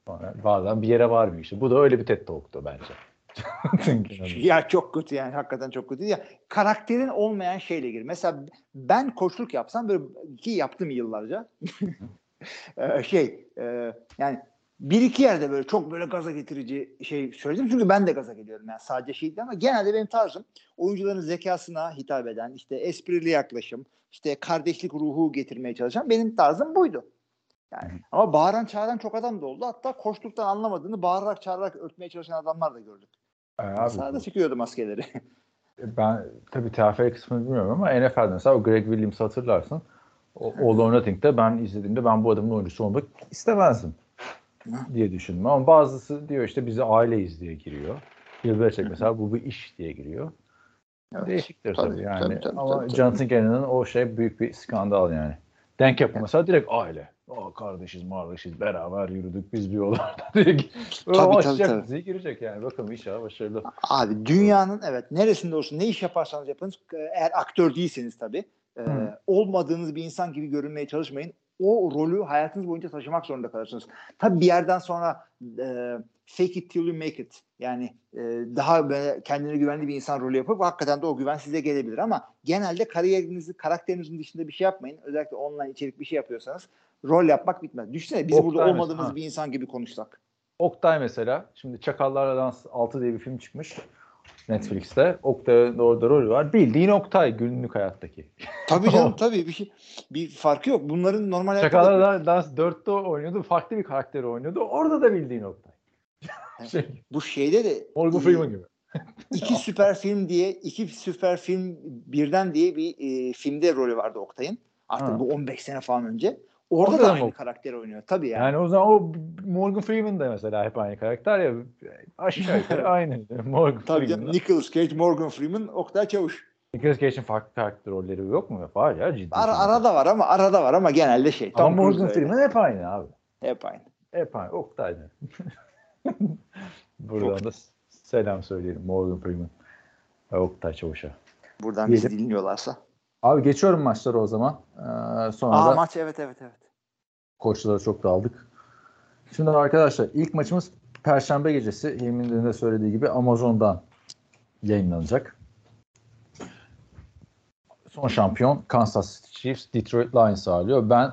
Sonra bazen bir yere varmıyor işte. Bu da öyle bir TED Talk'tu bence. (laughs) (laughs) Ya çok kötü yani hakikaten çok kötü. Ya karakterin olmayan şeyle gir. Mesela ben koçluk yapsam böyle ki yaptım yıllarca. (laughs) Ee, şey e, yani bir iki yerde böyle çok böyle gaza getirici şey söyledim. Çünkü ben de gaza geliyorum yani sadece şey değil ama genelde benim tarzım oyuncuların zekasına hitap eden işte esprili yaklaşım işte kardeşlik ruhu getirmeye çalışan benim tarzım buydu. Yani ama bağıran çağıran çok adam da oldu. Hatta koçluktan anlamadığını bağırarak çağırarak örtmeye çalışan adamlar da gördük. Ee, abi, Sahada çıkıyordu maskeleri. (laughs) Ben tabii TFL kısmını bilmiyorum ama NFL'de mesela o Greg Williams'ı hatırlarsın. O, All or Nothing'de ben izlediğimde ben bu adamın oyuncusu olmak istemezdim diye düşündüm. Ama bazısı diyor işte bizi aileyiz diye giriyor. Bill Belichick mesela bu bir iş diye giriyor. Evet. Değişiktir tabii, Tabii, yani. tabii, tabii, Ama tabii. Jonathan Kennan'ın o şey büyük bir skandal yani. Denk yapı mesela direkt aile. Aa, kardeşiz, mardeşiz, beraber yürüdük biz bir yollarda (laughs) diye. Tabii, tabii, tabii. diziye girecek yani. Bakalım inşallah başarılı. Abi dünyanın evet neresinde olsun ne iş yaparsanız yapın eğer aktör değilseniz tabii e, olmadığınız bir insan gibi görünmeye çalışmayın. O rolü hayatınız boyunca taşımak zorunda kalırsınız. Tabii bir yerden sonra e, fake it till you make it. Yani e, daha böyle kendine güvenli bir insan rolü yapıp hakikaten de o güven size gelebilir ama genelde kariyerinizi karakterinizin dışında bir şey yapmayın. Özellikle online içerik bir şey yapıyorsanız rol yapmak bitmez. Düşünsene biz Oktay burada olmadığımız ha. bir insan gibi konuşsak. Oktay mesela şimdi Çakallarla Dans 6 diye bir film çıkmış Netflix'te. Oktay'ın da orada rolü var. Bildiğin Oktay günlük hayattaki. Tabii canım (laughs) tabii bir şey bir farkı yok. Bunların normal hayatta da- Çakallarla Dans 4'te oynuyordu. Farklı bir karakteri oynuyordu. Orada da bildiğin Oktay. (laughs) şey, bu şeyde de Morgan Freeman gibi. iki (laughs) süper film diye iki süper film birden diye bir e, filmde rolü vardı Oktay'ın. Artık Ha. bu 15 sene falan önce. Orada Orada da da aynı mı? karakteri oynuyor. Tabii yani. Yani o zaman o Morgan Freeman da mesela hep aynı karakter ya. Aşağı yukarı (laughs) aynı. Morgan Tabii. Freeman. Nicolas Cage, Morgan Freeman, Oktay Çavuş. Nicolas Cage'in farklı karakter rolleri yok mu? Var ya ciddi. Ara, arada var ama arada var ama genelde şey. Ama Tom Cruise Morgan öyle. Freeman hep aynı abi. Hep aynı. Hep aynı. Oktay'da. (laughs) Buradan da selam söyleyelim Morgan Freeman. Ve Oktay Çavuş'a. Buradan bizi dinliyorlarsa. Abi geçiyorum maçları o zaman. Ee, sonra Aa da maç evet evet evet. Koçlara çok daldık. Şimdi arkadaşlar ilk maçımız Perşembe gecesi Hilmi'nin de söylediği gibi Amazon'dan yayınlanacak. Son şampiyon Kansas City Chiefs Detroit Lions ağırlıyor. Ben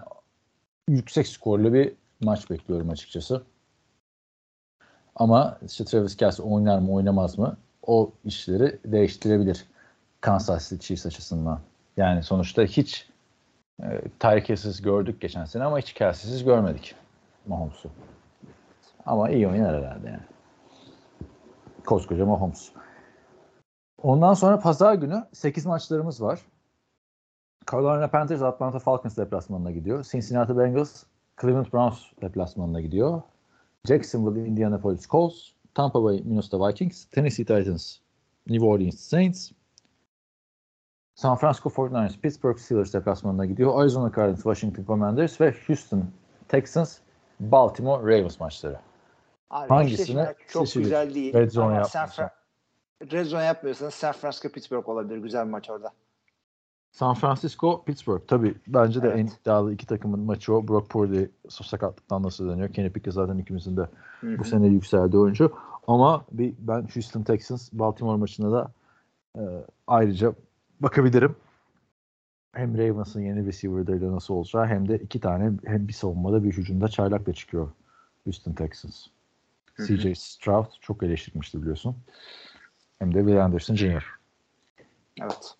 yüksek skorlu bir maç bekliyorum açıkçası. Ama işte Travis Kelce oynar mı oynamaz mı o işleri değiştirebilir Kansas City Chiefs açısından. Yani sonuçta hiç e, gördük geçen sene ama hiç Kelsey'siz görmedik Mahomes'u. Ama iyi oynar herhalde yani. Koskoca Mahomes. Ondan sonra pazar günü 8 maçlarımız var. Carolina Panthers Atlanta Falcons deplasmanına gidiyor. Cincinnati Bengals Cleveland Browns deplasmanına gidiyor. Jacksonville Indianapolis Colts, Tampa Bay Minnesota Vikings, Tennessee Titans New Orleans Saints, San Francisco 49ers Pittsburgh Steelers deplasmanına gidiyor. Arizona Cardinals Washington Commanders ve Houston Texans Baltimore Ravens maçları. Abi eşleşmeler çok seçilir? güzel değil. Red zone yapmıyorsan. Red zone yapmıyorsanız San Francisco Pittsburgh olabilir. Güzel bir maç orada. San Francisco, Pittsburgh. Tabii bence de Evet. en iddialı iki takımın maçı o. Brock Purdy sakatlıktan nasıl dönüyor? Kenny Pickett zaten ikimizin de Hı bu sene yükseldi oyuncu. Ama bir ben Houston Texans Baltimore maçına da e, ayrıca bakabilirim. Hem Ravens'ın yeni receiver'larıyla nasıl olacağı hem de iki tane hem bir savunmada bir hücumda çaylakla çıkıyor Houston Texans. Hı hı. CJ Stroud çok eleştirmişti biliyorsun. Hem de Will Anderson Jr. Evet.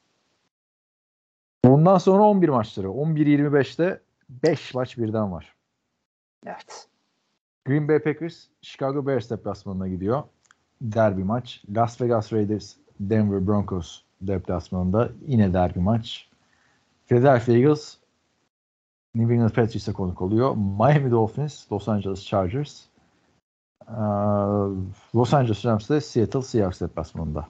Ondan sonra 11 maçları. 11-25'te 5 maç birden var. Evet. Green Bay Packers Chicago Bears deplasmanına gidiyor. Derbi maç. Las Vegas Raiders Denver Broncos deplasmanında yine derbi maç. Philadelphia Eagles New England Patriots'a konuk oluyor. Miami Dolphins Los Angeles Chargers Ee, Los Angeles Rams de Seattle Seahawks deplasmanında.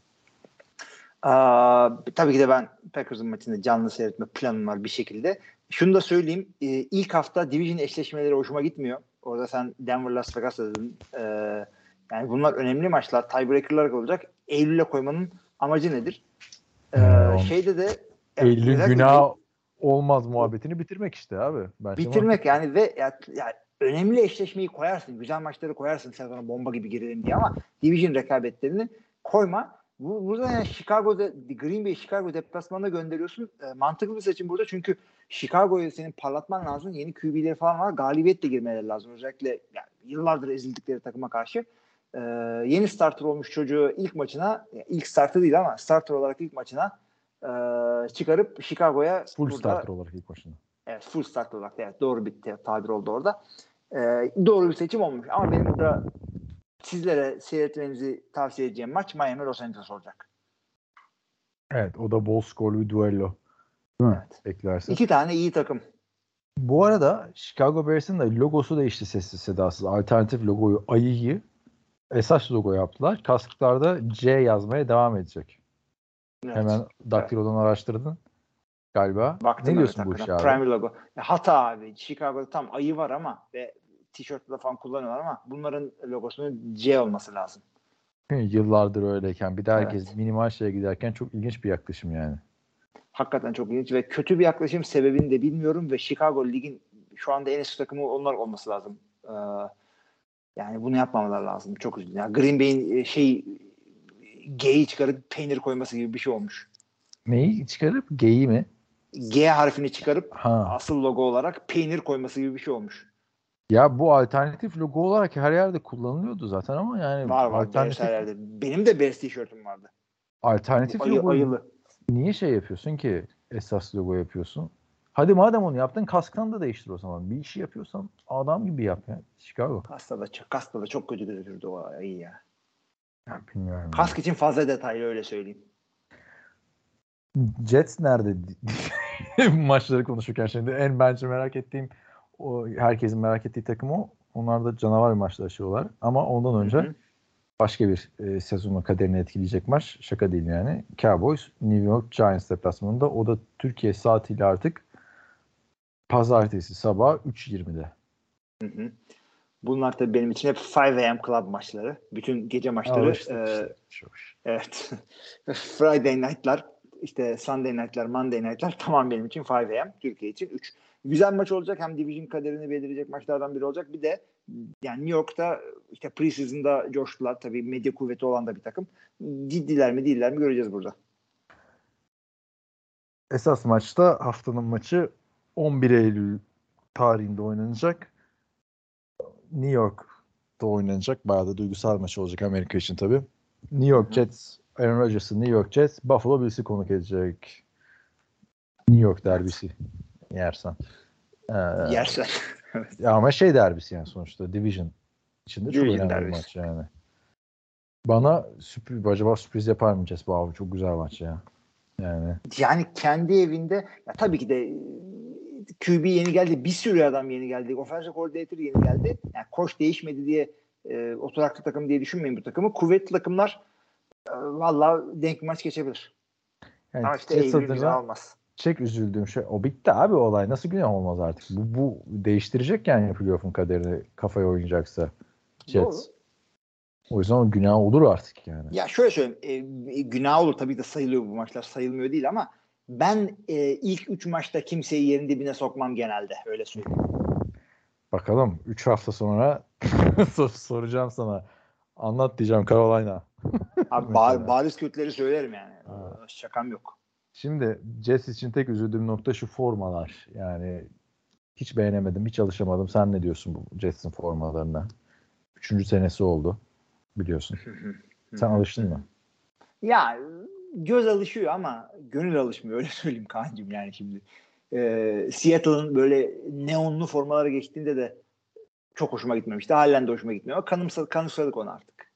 Aa, tabii ki de ben Packers'ın maçında canlı seyretme planım var bir şekilde. Şunu da söyleyeyim. e, ilk hafta division eşleşmeleri hoşuma gitmiyor. Orada sen Denver Las Vegas dedin. Ee, yani bunlar önemli maçlar. Tiebreaker'lar olacak. Eylül'e koymanın amacı nedir? Ee, şeyde de Eylül'ün özellikle günah olmaz muhabbetini bitirmek işte abi. Bence bitirmek yani ve ya, ya önemli eşleşmeyi koyarsın. Güzel maçları koyarsın sezona bomba gibi girelim diye ama division rekabetlerini koyma. Bu, burada yani Chicago'da Green Bay Chicago deplasmanına gönderiyorsun. E, mantıklı bir seçim burada çünkü Chicago'yu senin parlatman lazım. Yeni QB'leri falan var. Galibiyetle girmeleri lazım. Özellikle yani yıllardır ezildikleri takıma karşı. E, yeni starter olmuş çocuğu ilk maçına ilk starter değil ama starter olarak ilk maçına e, çıkarıp Chicago'ya full burada- starter olarak ilk başında. Evet full start olarak evet, doğru bir te- tabir oldu orada. Ee, doğru bir seçim olmuş. Ama benim burada sizlere seyretmenizi tavsiye edeceğim maç Miami Los Angeles olacak. Evet o da bol skorlu bir duello. Değil mi? Evet. Beklersin. İki tane iyi takım. Bu arada Chicago Bears'ın da logosu değişti sessiz sedasız. Alternatif logoyu ayıyı esas logo yaptılar. Kasklarda C yazmaya devam edecek. Evet. Hemen daktilodan araştırdın galiba. Baktım ne diyorsun evet bu işe abi? Primary logo. Ya hata abi. Chicago'da tam ayı var ama ve tişörtte falan kullanıyorlar ama bunların logosunun C olması lazım. Yıllardır öyleyken bir de herkes Evet. minimal şeye giderken çok ilginç bir yaklaşım yani. Hakikaten çok ilginç ve kötü bir yaklaşım sebebini de bilmiyorum ve Chicago ligin şu anda en üst takımı onlar olması lazım. Ee, yani bunu yapmamaları lazım. Çok üzüldüm. Yani Green Bay'in e, şey G'yi çıkarıp peynir koyması gibi bir şey olmuş. Neyi çıkarıp G'yi mi? G harfini çıkarıp Ha. asıl logo olarak peynir koyması gibi bir şey olmuş. Ya bu alternatif logo olarak her yerde kullanılıyordu zaten ama yani Var var alternatif, her yerde. Benim de Bears tişörtüm vardı. alternatif Ayı, logo ayılı. niye şey yapıyorsun ki esas logo yapıyorsun? Hadi madem onu yaptın kasktan da değiştir o zaman. Bir işi yapıyorsan adam gibi yap ya. Chicago. Kasta da, çok- Kasta da çok kötü gözükürdü o ayı ya. Ya bilmiyorum. Kask için fazla detaylı öyle söyleyeyim. Jets nerede? (laughs) Maçları konuşurken şimdi en bence merak ettiğim o herkesin merak ettiği takım o. Onlar da canavar bir maçlaşıyorlar. Ama ondan önce Hı hı. başka bir e, sezonun kaderini etkileyecek maç. Şaka değil yani. Cowboys New York Giants deplasmanında. O da Türkiye saatiyle artık pazartesi sabah 3.20'de. Hı hı. Bunlar tabii benim için hep 5 AM club maçları. Bütün gece maçları. Alıştık e, işte. Evet. (laughs) Friday night'lar, işte Sunday night'lar, Monday night'lar (laughs) tamam benim için 5 AM. Türkiye için 3. Güzel maç olacak. Hem division kaderini belirleyecek maçlardan biri olacak. Bir de yani New York'ta işte preseason'da coştular. Tabii medya kuvveti olan da bir takım. Ciddiler mi değiller mi göreceğiz burada. Esas maçta haftanın maçı 11 Eylül tarihinde oynanacak. New York'ta oynanacak. Bayağı da duygusal maç olacak Amerika için tabii. New York. Jets, Aaron Rodgers'ın New York Jets, Buffalo Bills'i konuk edecek. New York derbisi yersen. Ee, Yersen. (laughs) ama şey derbisi yani sonuçta Division içinde çok Division önemli bir derbisi. maç yani. Bana sürpriz, acaba sürpriz yapar mı Jets? Abi çok güzel maç ya. Yani yani kendi evinde ya tabii ki de QB yeni geldi. Bir sürü adam yeni geldi. Offensive coordinator yeni geldi. Yani koç değişmedi diye e, oturaklı takım diye düşünmeyin bu takımı. Kuvvetli takımlar e, valla denk maç geçebilir. Yani Ama işte Eylül almaz. çek üzüldüğüm şey o bitti abi olay. Nasıl günah olmaz artık? Bu, bu değiştirecek yani playoff'un kaderini kafaya oynayacaksa Jets. Doğru. O yüzden o günah olur artık yani. Ya şöyle söyleyeyim. E, günah olur tabii de sayılıyor bu maçlar. Sayılmıyor değil ama ben e, ilk üç maçta kimseyi yerin dibine sokmam genelde. Öyle söyleyeyim. Bakalım 3 hafta sonra (laughs) sor- soracağım sana. Anlat diyeceğim Carolina. Abi (laughs) bar, bariz kötüleri söylerim yani. Ha. Şakam yok. Şimdi Jets için tek üzüldüğüm nokta şu formalar. Yani hiç beğenemedim, hiç alışamadım. Sen ne diyorsun bu Jets'in formalarına? Üçüncü senesi oldu biliyorsun. Sen alıştın mı? Ya göz alışıyor ama gönül alışmıyor öyle (laughs) söyleyeyim Kaan'cığım yani şimdi. Ee, Seattle'ın böyle neonlu formalara geçtiğinde de çok hoşuma gitmemişti. Halen de hoşuma gitmiyor. Ama kanımsa, kanımsadık onu artık.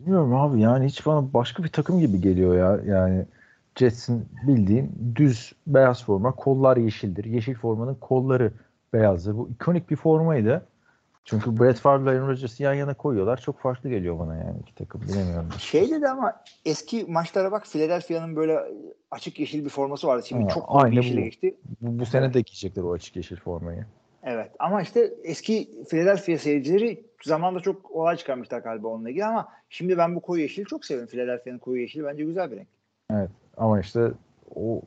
Bilmiyorum abi yani hiç bana başka bir takım gibi geliyor ya. Yani Jets'in bildiğin düz beyaz forma, kollar yeşildir. Yeşil formanın kolları beyazdır. Bu ikonik bir formaydı. Çünkü Brett Favre ile Aaron Rodgers'ı yan yana koyuyorlar. Çok farklı geliyor bana yani iki takım. Bilemiyorum. Şey dedi ama eski maçlara bak Philadelphia'nın böyle açık yeşil bir forması vardı. Şimdi Ha, çok koyu aynı yeşile bu. geçti. Bu, bu sene de giyecekler o açık yeşil formayı. Evet ama işte eski Philadelphia seyircileri zamanında çok olay çıkarmışlar galiba onunla ilgili ama şimdi ben bu koyu yeşili çok seviyorum. Philadelphia'nın koyu yeşili bence güzel bir renk. Ama işte o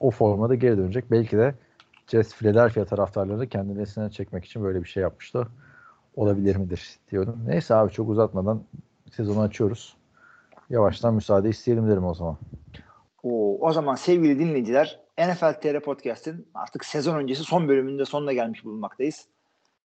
o formada geri dönecek. Belki de Jets Philadelphia taraftarları kendini esine çekmek için böyle bir şey yapmıştı. Olabilir midir diyordum. Neyse abi çok uzatmadan sezonu açıyoruz. Yavaştan müsaade isteyelim derim o zaman. Oo, o zaman sevgili dinleyiciler NFL TR Podcast'in artık sezon öncesi son bölümünde sonuna gelmiş bulunmaktayız.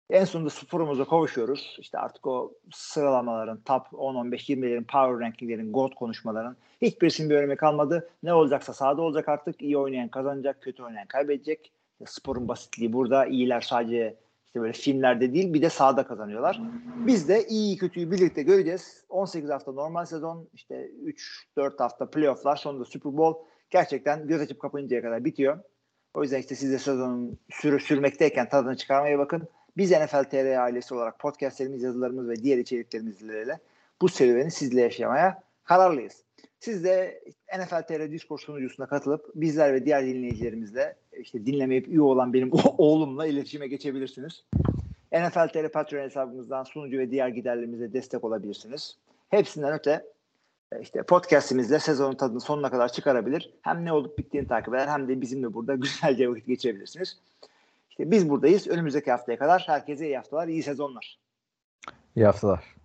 En sonunda sporumuza kavuşuyoruz. İşte artık o sıralamaların, top 10, 15, 20'lerin, power rankinglerin, GOAT konuşmaların hiçbirisinin bir önemi kalmadı. Ne olacaksa sahada olacak artık. İyi oynayan kazanacak, kötü oynayan kaybedecek. Sporun basitliği burada. İyiler sadece İşte böyle filmlerde değil bir de sahada kazanıyorlar. Biz de iyi kötüyü birlikte göreceğiz. 18 hafta normal sezon, işte 3-4 hafta playofflar, sonunda Super Bowl gerçekten göz açıp kapayıncaya kadar bitiyor. O yüzden işte siz de sezonun sürü sürmekteyken tadını çıkarmaya bakın. Biz NFL TR ailesi olarak podcastlerimiz, yazılarımız ve diğer içeriklerimizle bu serüveni sizle yaşamaya kararlıyız. Siz de NFL TR Discord sunucusuna katılıp bizler ve diğer dinleyicilerimizle işte dinlemeyip üye olan benim (laughs) oğlumla iletişime geçebilirsiniz. NFL TR Patreon hesabımızdan sunucu ve diğer giderlerimize destek olabilirsiniz. Hepsinden öte işte podcastimizle sezonun tadını sonuna kadar çıkarabilir. Hem ne olup bittiğini takip eder hem de bizimle burada (laughs) güzelce vakit geçirebilirsiniz. İşte biz buradayız. Önümüzdeki haftaya kadar herkese iyi haftalar, iyi sezonlar. İyi haftalar.